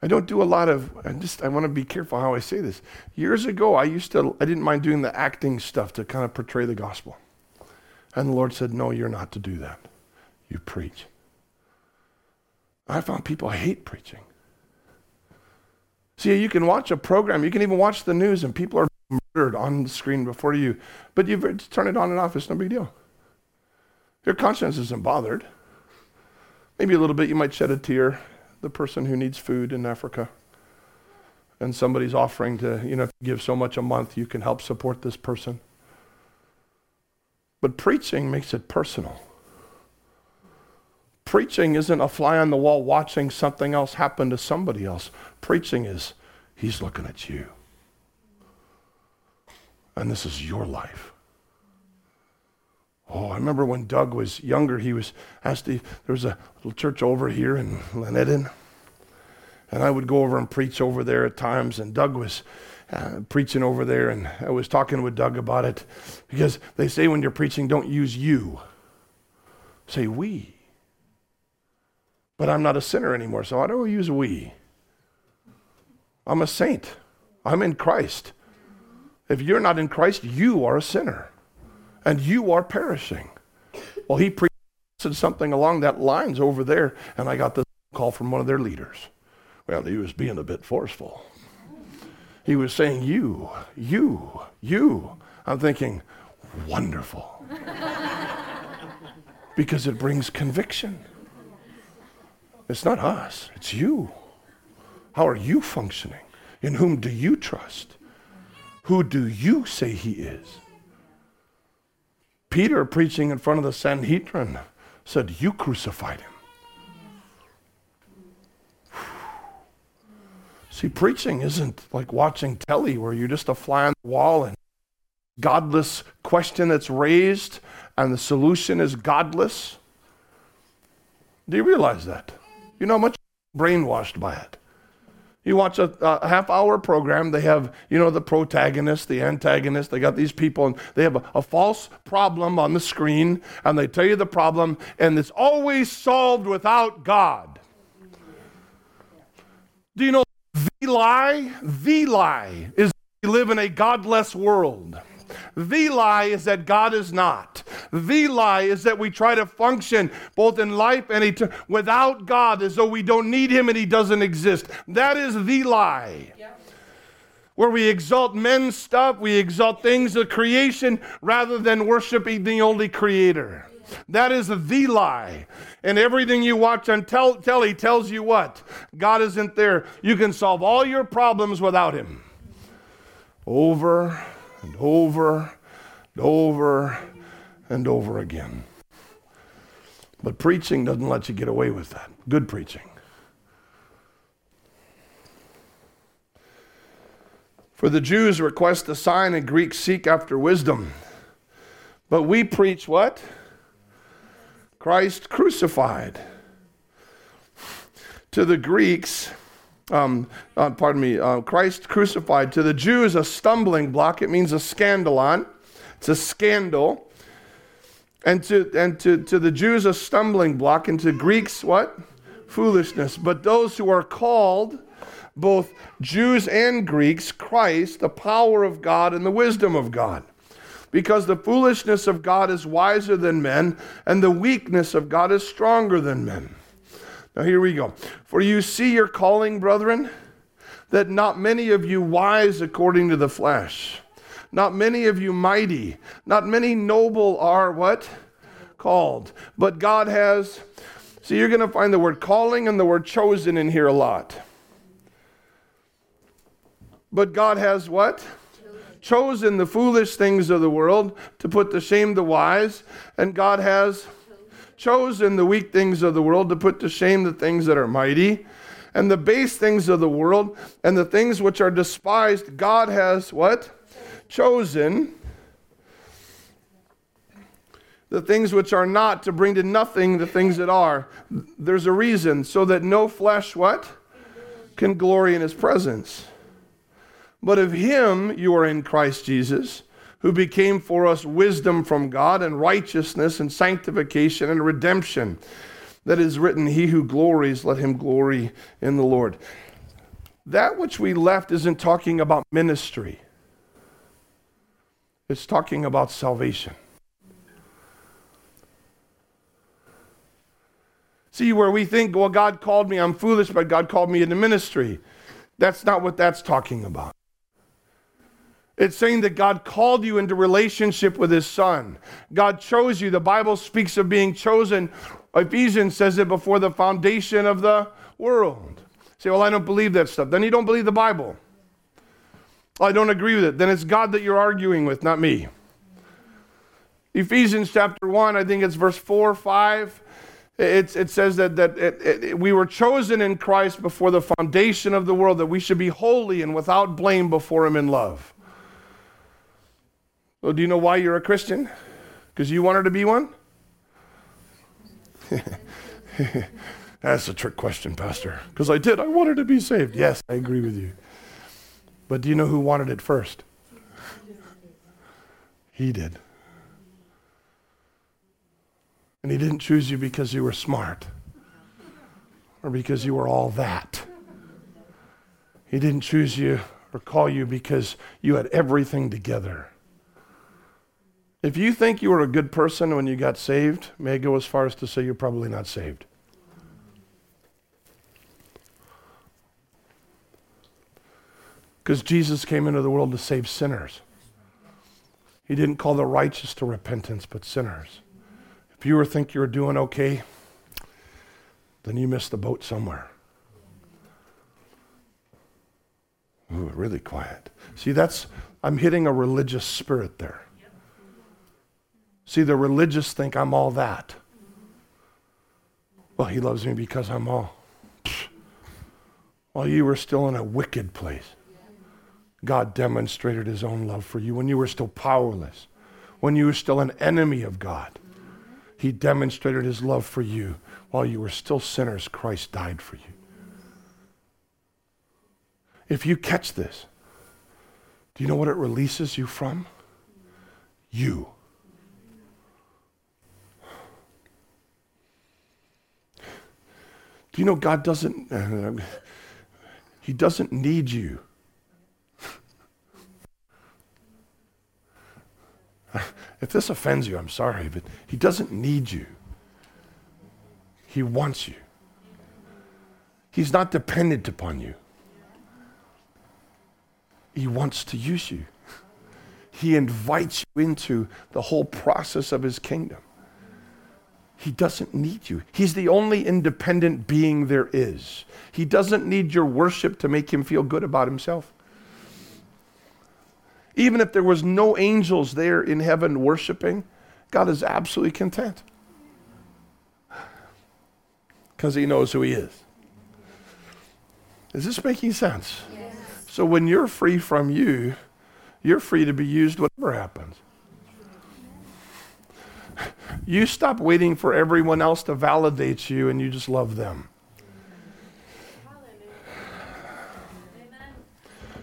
I don't do a lot of. I just. I want to be careful how I say this. Years ago, I used to. I didn't mind doing the acting stuff to kind of portray the gospel, and the Lord said, "No, you're not to do that. You preach." I found people hate preaching. See, you can watch a program. You can even watch the news, and people are on the screen before you. But you turn it on and off, it's no big deal. Your conscience isn't bothered. Maybe a little bit, you might shed a tear. The person who needs food in Africa. And somebody's offering to, you know, give so much a month, you can help support this person. But preaching makes it personal. Preaching isn't a fly on the wall watching something else happen to somebody else. Preaching is, He's looking at you. And this is your life. Oh, I remember when Doug was younger, he was asked, there was a little church over here in Glenedin. And I would go over and preach over there at times. And Doug was uh, preaching over there. And I was talking with Doug about it because they say when you're preaching, don't use you, say we. But I'm not a sinner anymore, so I don't use we. I'm a saint. I'm in Christ. If you're not in Christ, you are a sinner and you are perishing. Well, he preached something along that lines over there, and I got this call from one of their leaders. Well, he was being a bit forceful. He was saying, You, you, you. I'm thinking, Wonderful. because it brings conviction. It's not us, it's you. How are you functioning? In whom do you trust? Who do you say he is? Peter, preaching in front of the Sanhedrin, said, You crucified him. See, preaching isn't like watching telly where you're just a fly on the wall and godless question that's raised and the solution is godless. Do you realize that? You know how much brainwashed by it. You watch a, a, half hour program, they have, you know, the protagonist, the antagonist, they got these people, and they have a, a false problem on the screen, and they tell you the problem, and it's always solved without God. Do you know the lie? The lie is we live in a godless world. The lie is that God is not. The lie is that we try to function both in life and without God as though we don't need Him and He doesn't exist. That is the lie. Where we exalt men's stuff, we exalt things of creation rather than worshiping the only Creator. That is the lie. And everything you watch on tel- telly tells you what? God isn't there. You can solve all your problems without Him. Over and over and over and over again. But preaching doesn't let you get away with that. Good preaching. For the Jews request a sign and Greeks seek after wisdom. But we preach what? Christ crucified. To the Greeks, um, uh, pardon me, uh, Christ crucified. To the Jews, a stumbling block. It means a scandalon. It's a scandal. And to, and to, to the Jews, a stumbling block. And to Greeks, what? Foolishness. But those who are called, both Jews and Greeks, Christ, the power of God and the wisdom of God. Because the foolishness of God is wiser than men, and the weakness of God is stronger than men. Now, here we go. For you see your calling, brethren, that not many of you wise according to the flesh, not many of you mighty, not many noble are what? Called. But God has, see, you're going to find the word calling and the word chosen in here a lot. But God has what? Chosen the foolish things of the world to put to shame the wise, and God has chosen the weak things of the world to put to shame the things that are mighty, and the base things of the world, and the things which are despised, God has what? Chosen. The things which are not to bring to nothing the things that are. There's a reason, so that no flesh what? Can glory in his presence. But of him you are in Christ Jesus who became for us wisdom from God and righteousness and sanctification and redemption. That is written, He who glories, let him glory in the Lord. That which we left isn't talking about ministry, it's talking about salvation. See, where we think, well, God called me, I'm foolish, but God called me into ministry. That's not what that's talking about. It's saying that God called you into relationship with his son. God chose you. The Bible speaks of being chosen. Ephesians says it before the foundation of the world. say, well, I don't believe that stuff. Then you don't believe the Bible. I don't agree with it. Then it's God that you're arguing with, not me. Ephesians chapter 1, I think it's verse 4 5. It, it says that, that it, it, we were chosen in Christ before the foundation of the world, that we should be holy and without blame before Him in love. Well, do you know why you're a Christian? Because you wanted to be one? That's a trick question, Pastor. Because I did. I wanted to be saved. Yes, I agree with you. But do you know who wanted it first? He did. And he didn't choose you because you were smart or because you were all that. He didn't choose you or call you because you had everything together. If you think you were a good person when you got saved, may I go as far as to say you're probably not saved. Because Jesus came into the world to save sinners. He didn't call the righteous to repentance, but sinners. If you think you're doing okay, then you missed the boat somewhere. Ooh, really quiet. See, that's, I'm hitting a religious spirit there. See, the religious think I'm all that. Well, he loves me because I'm all. While you were still in a wicked place, God demonstrated his own love for you when you were still powerless, when you were still an enemy of God. He demonstrated his love for you. While you were still sinners, Christ died for you. If you catch this, do you know what it releases you from? You. Do you know God doesn't, uh, He doesn't need you. If this offends you, I'm sorry, but He doesn't need you. He wants you. He's not dependent upon you. He wants to use you. He invites you into the whole process of His kingdom. He doesn't need you. He's the only independent being there is. He doesn't need your worship to make him feel good about himself. Even if there was no angels there in heaven worshiping, God is absolutely content. Because he knows who he is. Is this making sense? Yes. So when you're free from you, you're free to be used whatever happens. You stop waiting for everyone else to validate you and you just love them.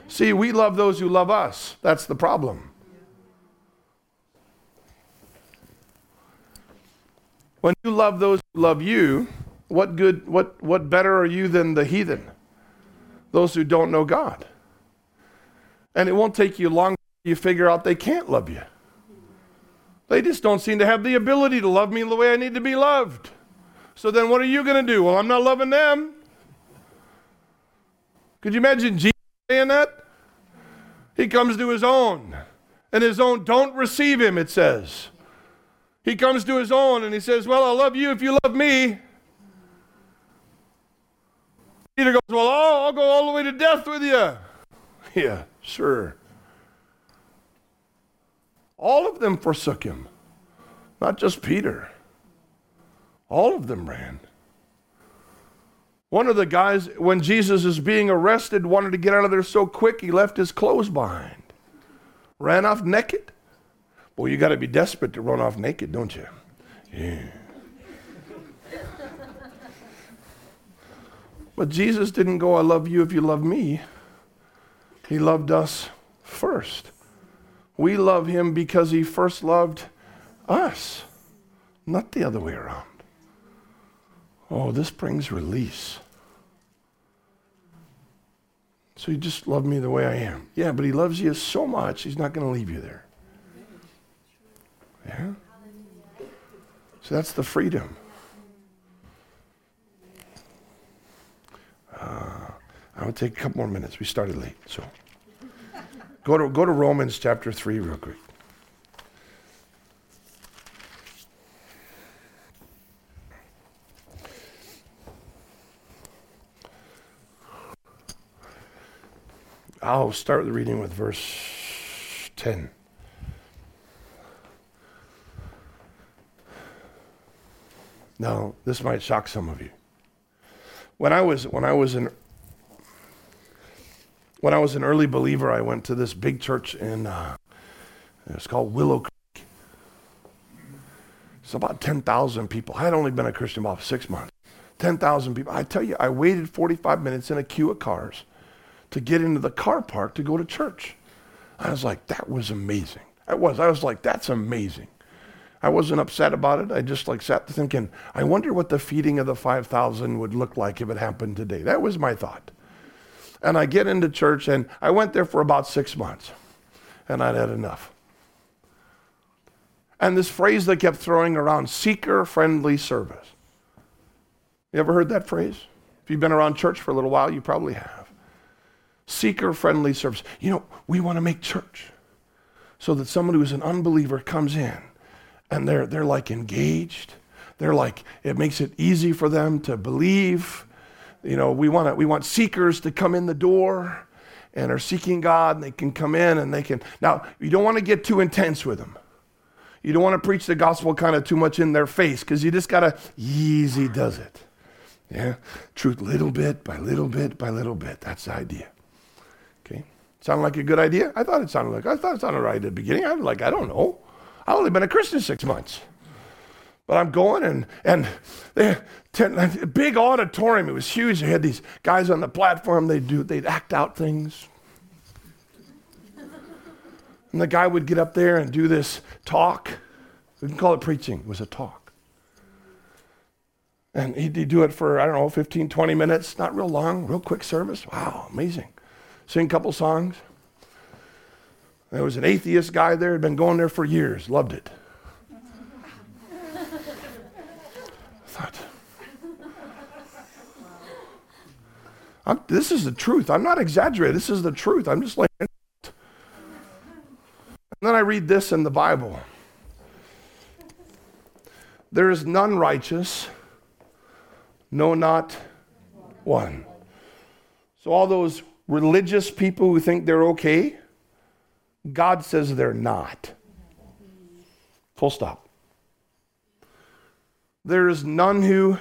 See, we love those who love us. That's the problem. When you love those who love you, what good what what better are you than the heathen? Those who don't know God. And it won't take you long you figure out they can't love you. They just don't seem to have the ability to love me the way I need to be loved. So then what are you going to do? Well, I'm not loving them. Could you imagine Jesus saying that? He comes to his own, and his own don't receive him, it says. He comes to his own and he says, Well, I'll love you if you love me. Peter goes, Well, I'll, I'll go all the way to death with you. Yeah, sure. All of them forsook him, not just Peter. All of them ran. One of the guys, when Jesus is being arrested, wanted to get out of there so quick he left his clothes behind. Ran off naked. Boy, you got to be desperate to run off naked, don't you? Yeah. but Jesus didn't go, I love you if you love me. He loved us first. We love him because he first loved us, not the other way around. Oh, this brings release. So you just love me the way I am. Yeah, but he loves you so much, he's not going to leave you there. Yeah? So that's the freedom. Uh, I would take a couple more minutes. We started late, so. Go to, go to Romans chapter 3 real quick. I'll start the reading with verse 10. Now, this might shock some of you. When I was when I was in when I was an early believer, I went to this big church in uh, it's called Willow Creek. It's about ten thousand people. I had only been a Christian about six months. Ten thousand people. I tell you, I waited forty-five minutes in a queue of cars to get into the car park to go to church. I was like, that was amazing. I was. I was like, that's amazing. I wasn't upset about it. I just like sat thinking, I wonder what the feeding of the 5,000 would look like if it happened today. That was my thought. And I get into church and I went there for about six months and I'd had enough. And this phrase they kept throwing around seeker friendly service. You ever heard that phrase? If you've been around church for a little while, you probably have. Seeker friendly service. You know, we want to make church so that someone who's an unbeliever comes in and they're, they're like engaged. They're like, it makes it easy for them to believe. You know, we want, to, we want seekers to come in the door and are seeking God and they can come in and they can. Now, you don't want to get too intense with them. You don't want to preach the gospel kind of too much in their face because you just got to, easy does it. Yeah? Truth little bit by little bit by little bit. That's the idea. Okay? Sound like a good idea? I thought it sounded like I thought it sounded right at the beginning. I'm like, I don't know. I've only been a Christian six months. But I'm going and and they ten, big auditorium. It was huge. They had these guys on the platform. They'd, do they'd act out things. And the guy would get up there and do this talk. We can call it preaching. It was a talk. And he'd, he'd do it for, I don't know, 15, 20 minutes. Not real long, real quick service. Wow, amazing sing a couple songs. There was an atheist guy there, had been going there for years, loved it. I thought, I'm, this is the truth. I'm not exaggerating. This is the truth. I'm just like. And then I read this in the Bible. There is none righteous, no, not one. So all those religious people who think they're okay, God says they're not. Full stop. There is none who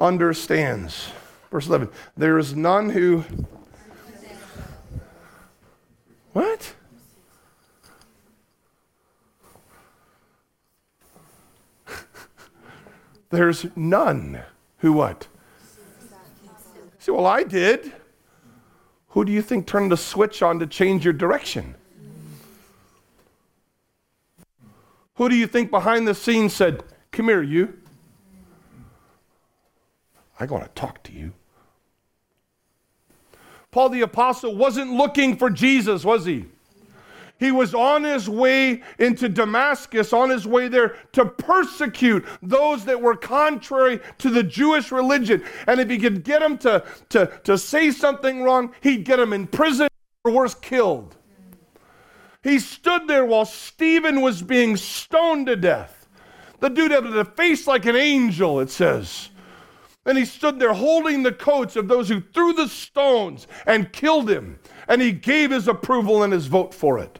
understands. Verse 11. There is none who. What? There's none who what? See, well, I did. Who do you think turned the switch on to change your direction? Who do you think behind the scenes said, Come here, you? I want to talk to you. Paul the Apostle wasn't looking for Jesus, was he? He was on his way into Damascus, on his way there to persecute those that were contrary to the Jewish religion. And if he could get them to, to, to say something wrong, he'd get them in prison or worse, killed. He stood there while Stephen was being stoned to death. The dude had a face like an angel, it says. And he stood there holding the coats of those who threw the stones and killed him. And he gave his approval and his vote for it.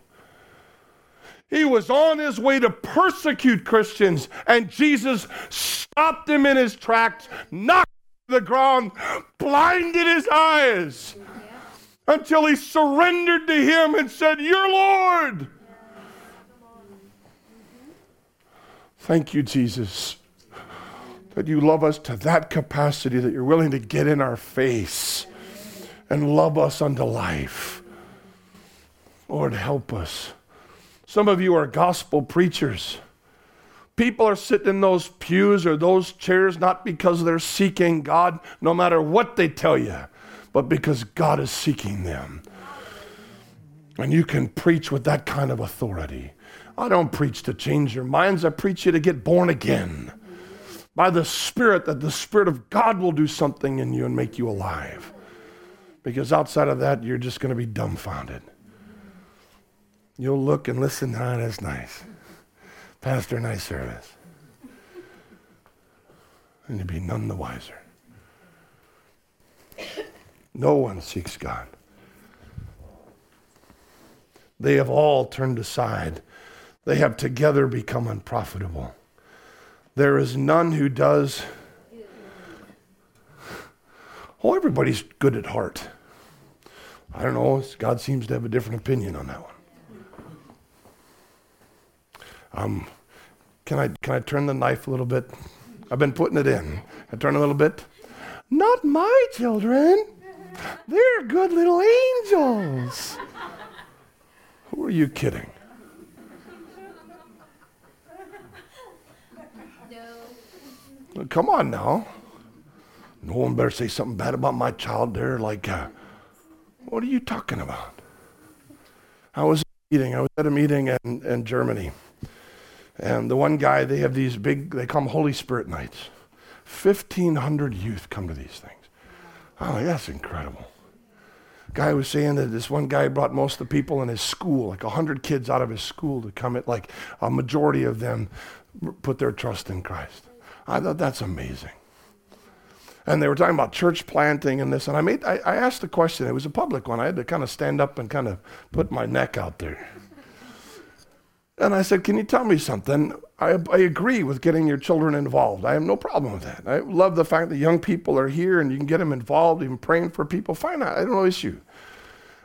He was on his way to persecute Christians, and Jesus stopped him in his tracks, knocked him to the ground, blinded his eyes until he surrendered to him and said, Your Lord. Thank you, Jesus, that you love us to that capacity that you're willing to get in our face and love us unto life. Lord, help us. Some of you are gospel preachers. People are sitting in those pews or those chairs not because they're seeking God, no matter what they tell you, but because God is seeking them. And you can preach with that kind of authority. I don't preach to change your minds, I preach you to get born again by the Spirit, that the Spirit of God will do something in you and make you alive. Because outside of that, you're just going to be dumbfounded. You'll look and listen, ah, that's nice. Pastor, nice service. And you'll be none the wiser. No one seeks God. They have all turned aside. They have together become unprofitable. There is none who does. Oh, everybody's good at heart. I don't know. God seems to have a different opinion on that one. Um, can I can I turn the knife a little bit? I've been putting it in. I turn a little bit. Not my children. They're good little angels. Who are you kidding? Come on now. No one better say something bad about my child there. Like, uh, what are you talking about? I was meeting. I was at a meeting in, in Germany. And the one guy, they have these big, they call them Holy Spirit nights. 1,500 youth come to these things. Oh, that's incredible. Guy was saying that this one guy brought most of the people in his school, like 100 kids out of his school to come at, like a majority of them put their trust in Christ. I thought that's amazing. And they were talking about church planting and this. And I made, I, I asked the question. It was a public one. I had to kind of stand up and kind of put my neck out there. And I said, Can you tell me something? I, I, agree with getting your children involved. I have no problem with that. I love the fact that young people are here and you can get them involved, even praying for people. Fine, I have no issue.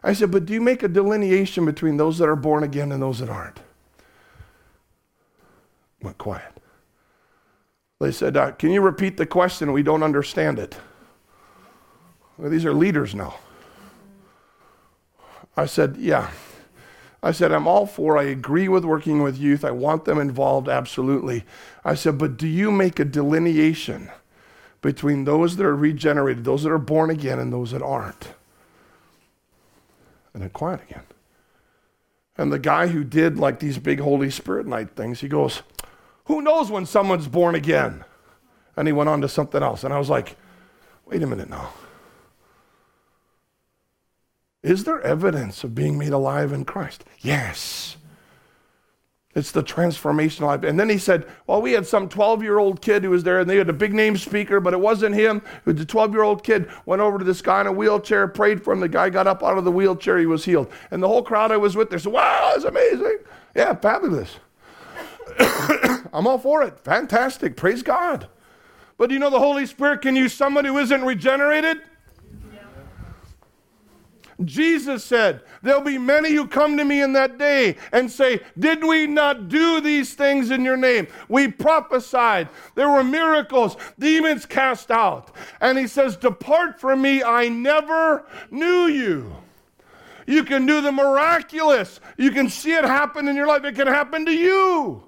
I said, But do you make a delineation between those that are born again and those that aren't? Went quiet. They said, uh, Can you repeat the question? We don't understand it. Well, these are leaders now. I said, Yeah. I said, I'm all for, I agree with working with youth. I want them involved, absolutely. I said, but do you make a delineation between those that are regenerated, those that are born again, and those that aren't? And then quiet again. And the guy who did like these big Holy Spirit night things, he goes, Who knows when someone's born again? And he went on to something else. And I was like, Wait a minute now. Is there evidence of being made alive in Christ? Yes. It's the transformational life. And then he said, Well, we had some 12 year old kid who was there, and they had a big name speaker, but it wasn't him. A 12 year old kid went over to this guy in a wheelchair, prayed for him. The guy got up out of the wheelchair, he was healed. And the whole crowd I was with there said, Wow, that's amazing. Yeah, fabulous. I'm all for it. Fantastic. Praise God. But do you know the Holy Spirit can use somebody who isn't regenerated? Jesus said, There'll be many who come to me in that day and say, Did we not do these things in your name? We prophesied. There were miracles, demons cast out. And he says, Depart from me, I never knew you. You can do the miraculous. You can see it happen in your life. It can happen to you.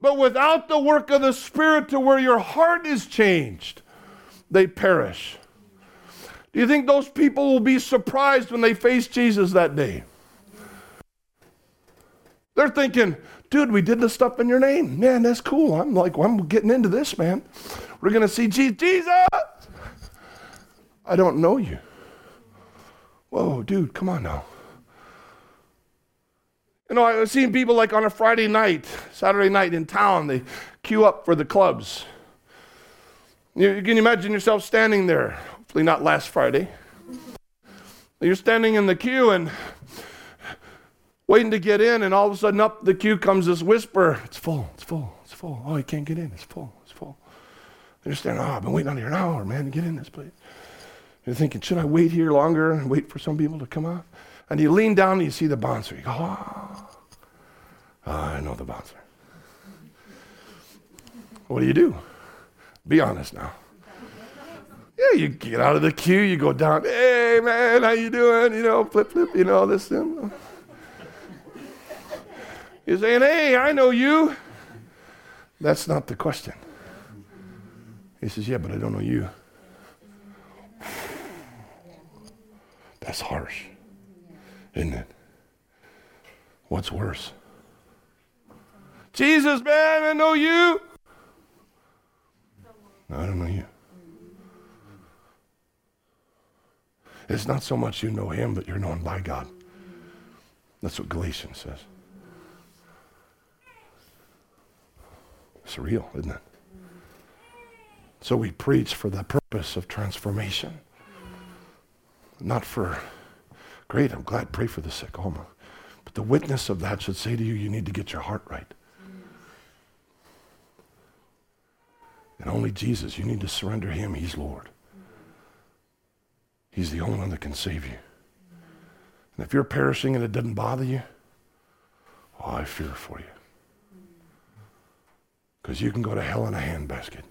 But without the work of the Spirit to where your heart is changed, they perish. Do you think those people will be surprised when they face Jesus that day? They're thinking, dude, we did the stuff in your name. Man, that's cool. I'm like, well, I'm getting into this, man. We're going to see Jesus. I don't know you. Whoa, dude, come on now. You know, I've seen people like on a Friday night, Saturday night in town, they queue up for the clubs. You, you can imagine yourself standing there Hopefully, not last Friday. You're standing in the queue and waiting to get in, and all of a sudden, up the queue comes this whisper It's full, it's full, it's full. Oh, you can't get in, it's full, it's full. You're standing, Oh, I've been waiting on here an hour, man, to get in this place. You're thinking, Should I wait here longer and wait for some people to come out? And you lean down and you see the bouncer. You go, Oh, I know the bouncer. What do you do? Be honest now. Yeah, you get out of the queue, you go down. Hey, man, how you doing? You know, flip, flip, you know, this. thing. You're saying, hey, I know you. That's not the question. He says, yeah, but I don't know you. That's harsh, isn't it? What's worse? Jesus, man, I know you. No, I don't know you. It's not so much you know him, but you're known by God. That's what Galatians says. It's real, isn't it? So we preach for the purpose of transformation. Not for, great, I'm glad, pray for the sick. Oh, my. But the witness of that should say to you, you need to get your heart right. And only Jesus, you need to surrender him. He's Lord. He's the only one that can save you. And if you're perishing and it doesn't bother you, oh, I fear for you. Because you can go to hell in a handbasket.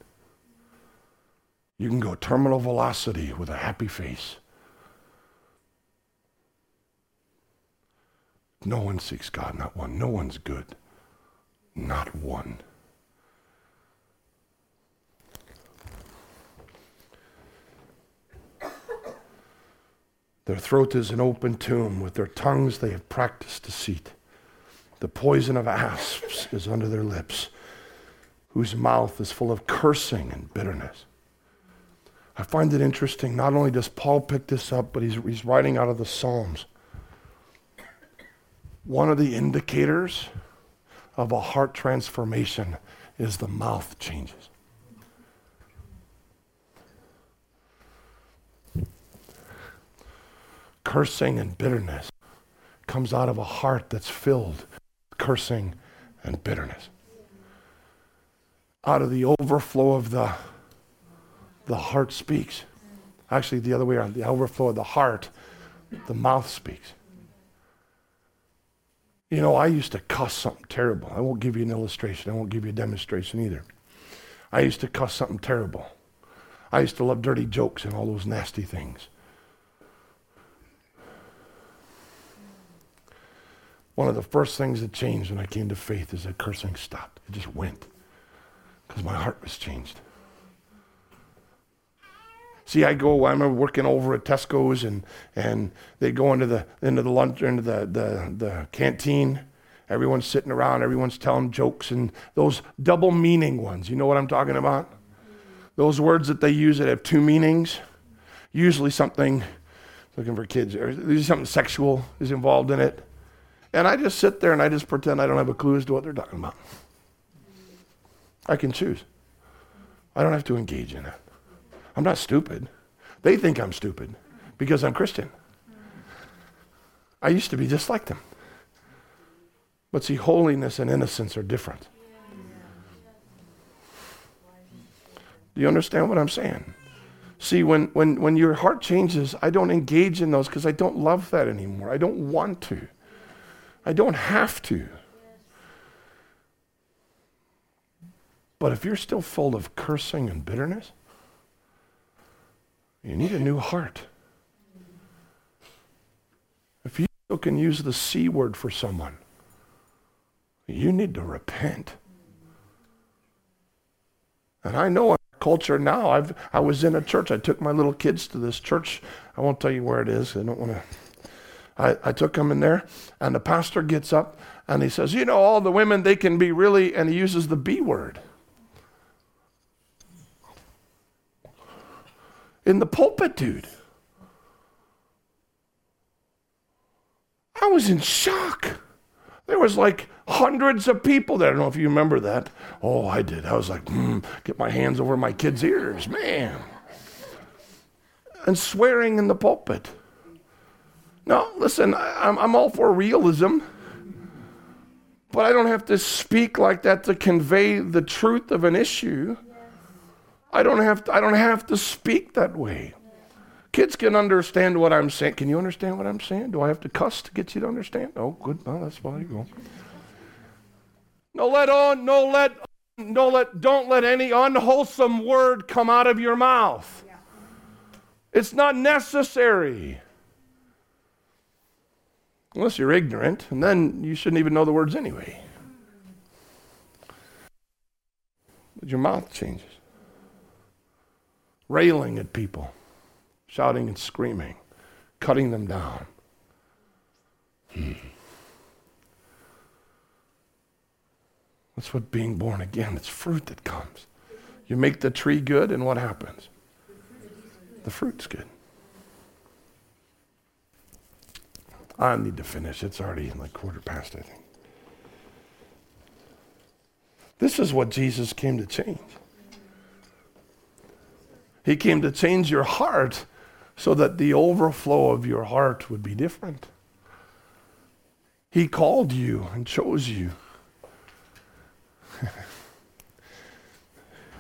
You can go terminal velocity with a happy face. No one seeks God, not one. No one's good, not one. Their throat is an open tomb. With their tongues they have practiced deceit. The poison of asps is under their lips, whose mouth is full of cursing and bitterness. I find it interesting. Not only does Paul pick this up, but he's, he's writing out of the Psalms. One of the indicators of a heart transformation is the mouth changes. cursing and bitterness comes out of a heart that's filled with cursing and bitterness. Out of the overflow of the the heart speaks. Actually, the other way around, the overflow of the heart, the mouth speaks. You know, I used to cuss something terrible. I won't give you an illustration. I won't give you a demonstration either. I used to cuss something terrible. I used to love dirty jokes and all those nasty things. One of the first things that changed when I came to faith is that cursing stopped. It just went because my heart was changed. See, I go. I remember working over at Tesco's, and and they go into the into the lunch into the the the canteen. Everyone's sitting around. Everyone's telling jokes and those double meaning ones. You know what I'm talking about? Those words that they use that have two meanings. Usually something looking for kids. Or usually something sexual is involved in it. And I just sit there and I just pretend I don't have a clue as to what they're talking about. I can choose. I don't have to engage in it. I'm not stupid. They think I'm stupid because I'm Christian. I used to be just like them. But see, holiness and innocence are different. Do you understand what I'm saying? See, when, when, when your heart changes, I don't engage in those because I don't love that anymore. I don't want to. I don't have to. But if you're still full of cursing and bitterness, you need a new heart. If you can use the C word for someone, you need to repent. And I know our culture now. I've I was in a church. I took my little kids to this church. I won't tell you where it is. I don't want to I, I took them in there, and the pastor gets up and he says, You know, all the women, they can be really, and he uses the B word. In the pulpit, dude. I was in shock. There was like hundreds of people there. I don't know if you remember that. Oh, I did. I was like, mm, get my hands over my kids' ears, man. And swearing in the pulpit. No, listen, I'm, I'm all for realism, but I don't have to speak like that to convey the truth of an issue. I don't have to, I don't have to speak that way. Kids can understand what I'm saying. Can you understand what I'm saying? Do I have to cuss to get you to understand? Oh, good. Well, that's why you go. No let on, no let, no let, don't let any unwholesome word come out of your mouth. It's not necessary. Unless you're ignorant, and then you shouldn't even know the words anyway. But your mouth changes. Railing at people, shouting and screaming, cutting them down. Hmm. That's what being born again, it's fruit that comes. You make the tree good, and what happens? The fruit's good. I need to finish. It's already like quarter past, I think. This is what Jesus came to change. He came to change your heart so that the overflow of your heart would be different. He called you and chose you.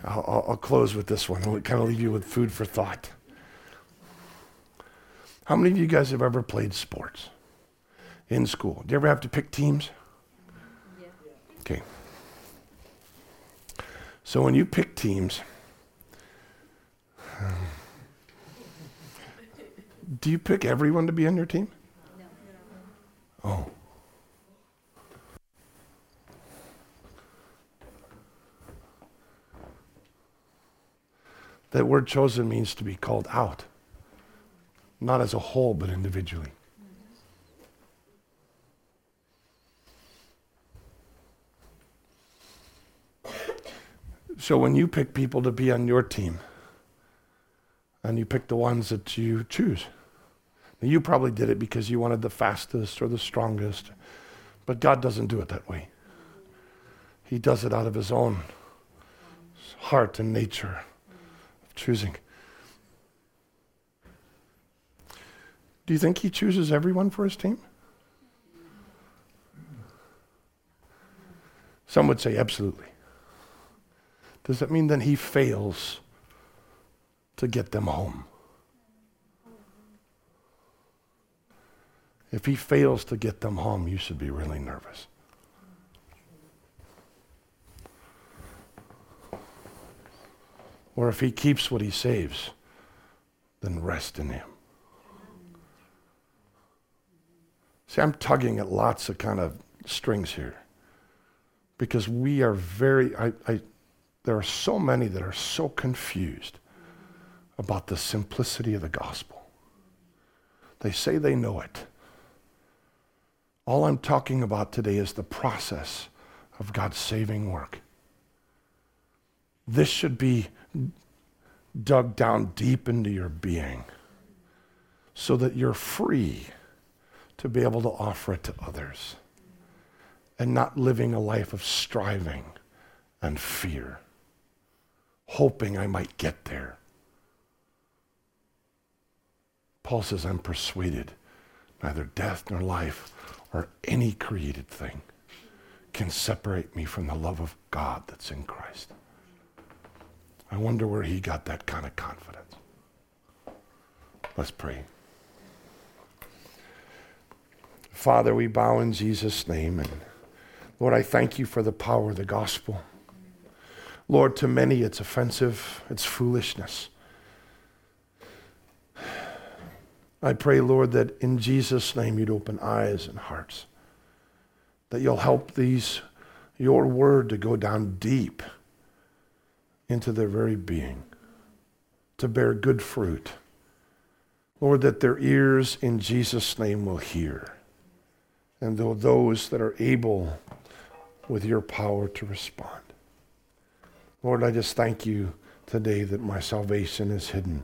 I'll, I'll close with this one. I'll kind of leave you with food for thought. How many of you guys have ever played sports in school? Do you ever have to pick teams? Yeah. Okay. So when you pick teams, do you pick everyone to be on your team? No. Oh. That word chosen means to be called out, not as a whole, but individually. So when you pick people to be on your team, and you pick the ones that you choose, now you probably did it because you wanted the fastest or the strongest, but God doesn't do it that way. He does it out of His own heart and nature of choosing. Do you think He chooses everyone for His team? Some would say absolutely. Does that mean then he fails to get them home? If he fails to get them home, you should be really nervous. Or if he keeps what he saves, then rest in him. See, I'm tugging at lots of kind of strings here because we are very, I, I, there are so many that are so confused about the simplicity of the gospel. They say they know it. All I'm talking about today is the process of God's saving work. This should be dug down deep into your being so that you're free to be able to offer it to others and not living a life of striving and fear hoping I might get there. Paul says, I'm persuaded neither death nor life or any created thing can separate me from the love of God that's in Christ. I wonder where he got that kind of confidence. Let's pray. Father, we bow in Jesus' name. And Lord, I thank you for the power of the gospel. Lord, to many it's offensive, it's foolishness. I pray, Lord, that in Jesus' name you'd open eyes and hearts, that you'll help these, your word to go down deep into their very being, to bear good fruit. Lord, that their ears in Jesus' name will hear, and those that are able with your power to respond. Lord, I just thank you today that my salvation is hidden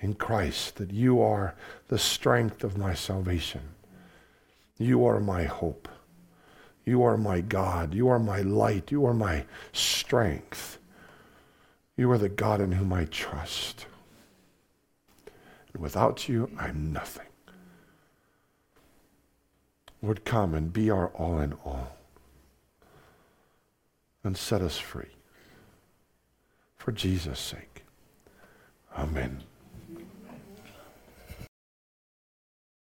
in Christ, that you are the strength of my salvation. You are my hope. You are my God. You are my light. You are my strength. You are the God in whom I trust. And without you, I'm nothing. Lord, come and be our all in all and set us free for Jesus' sake. Amen.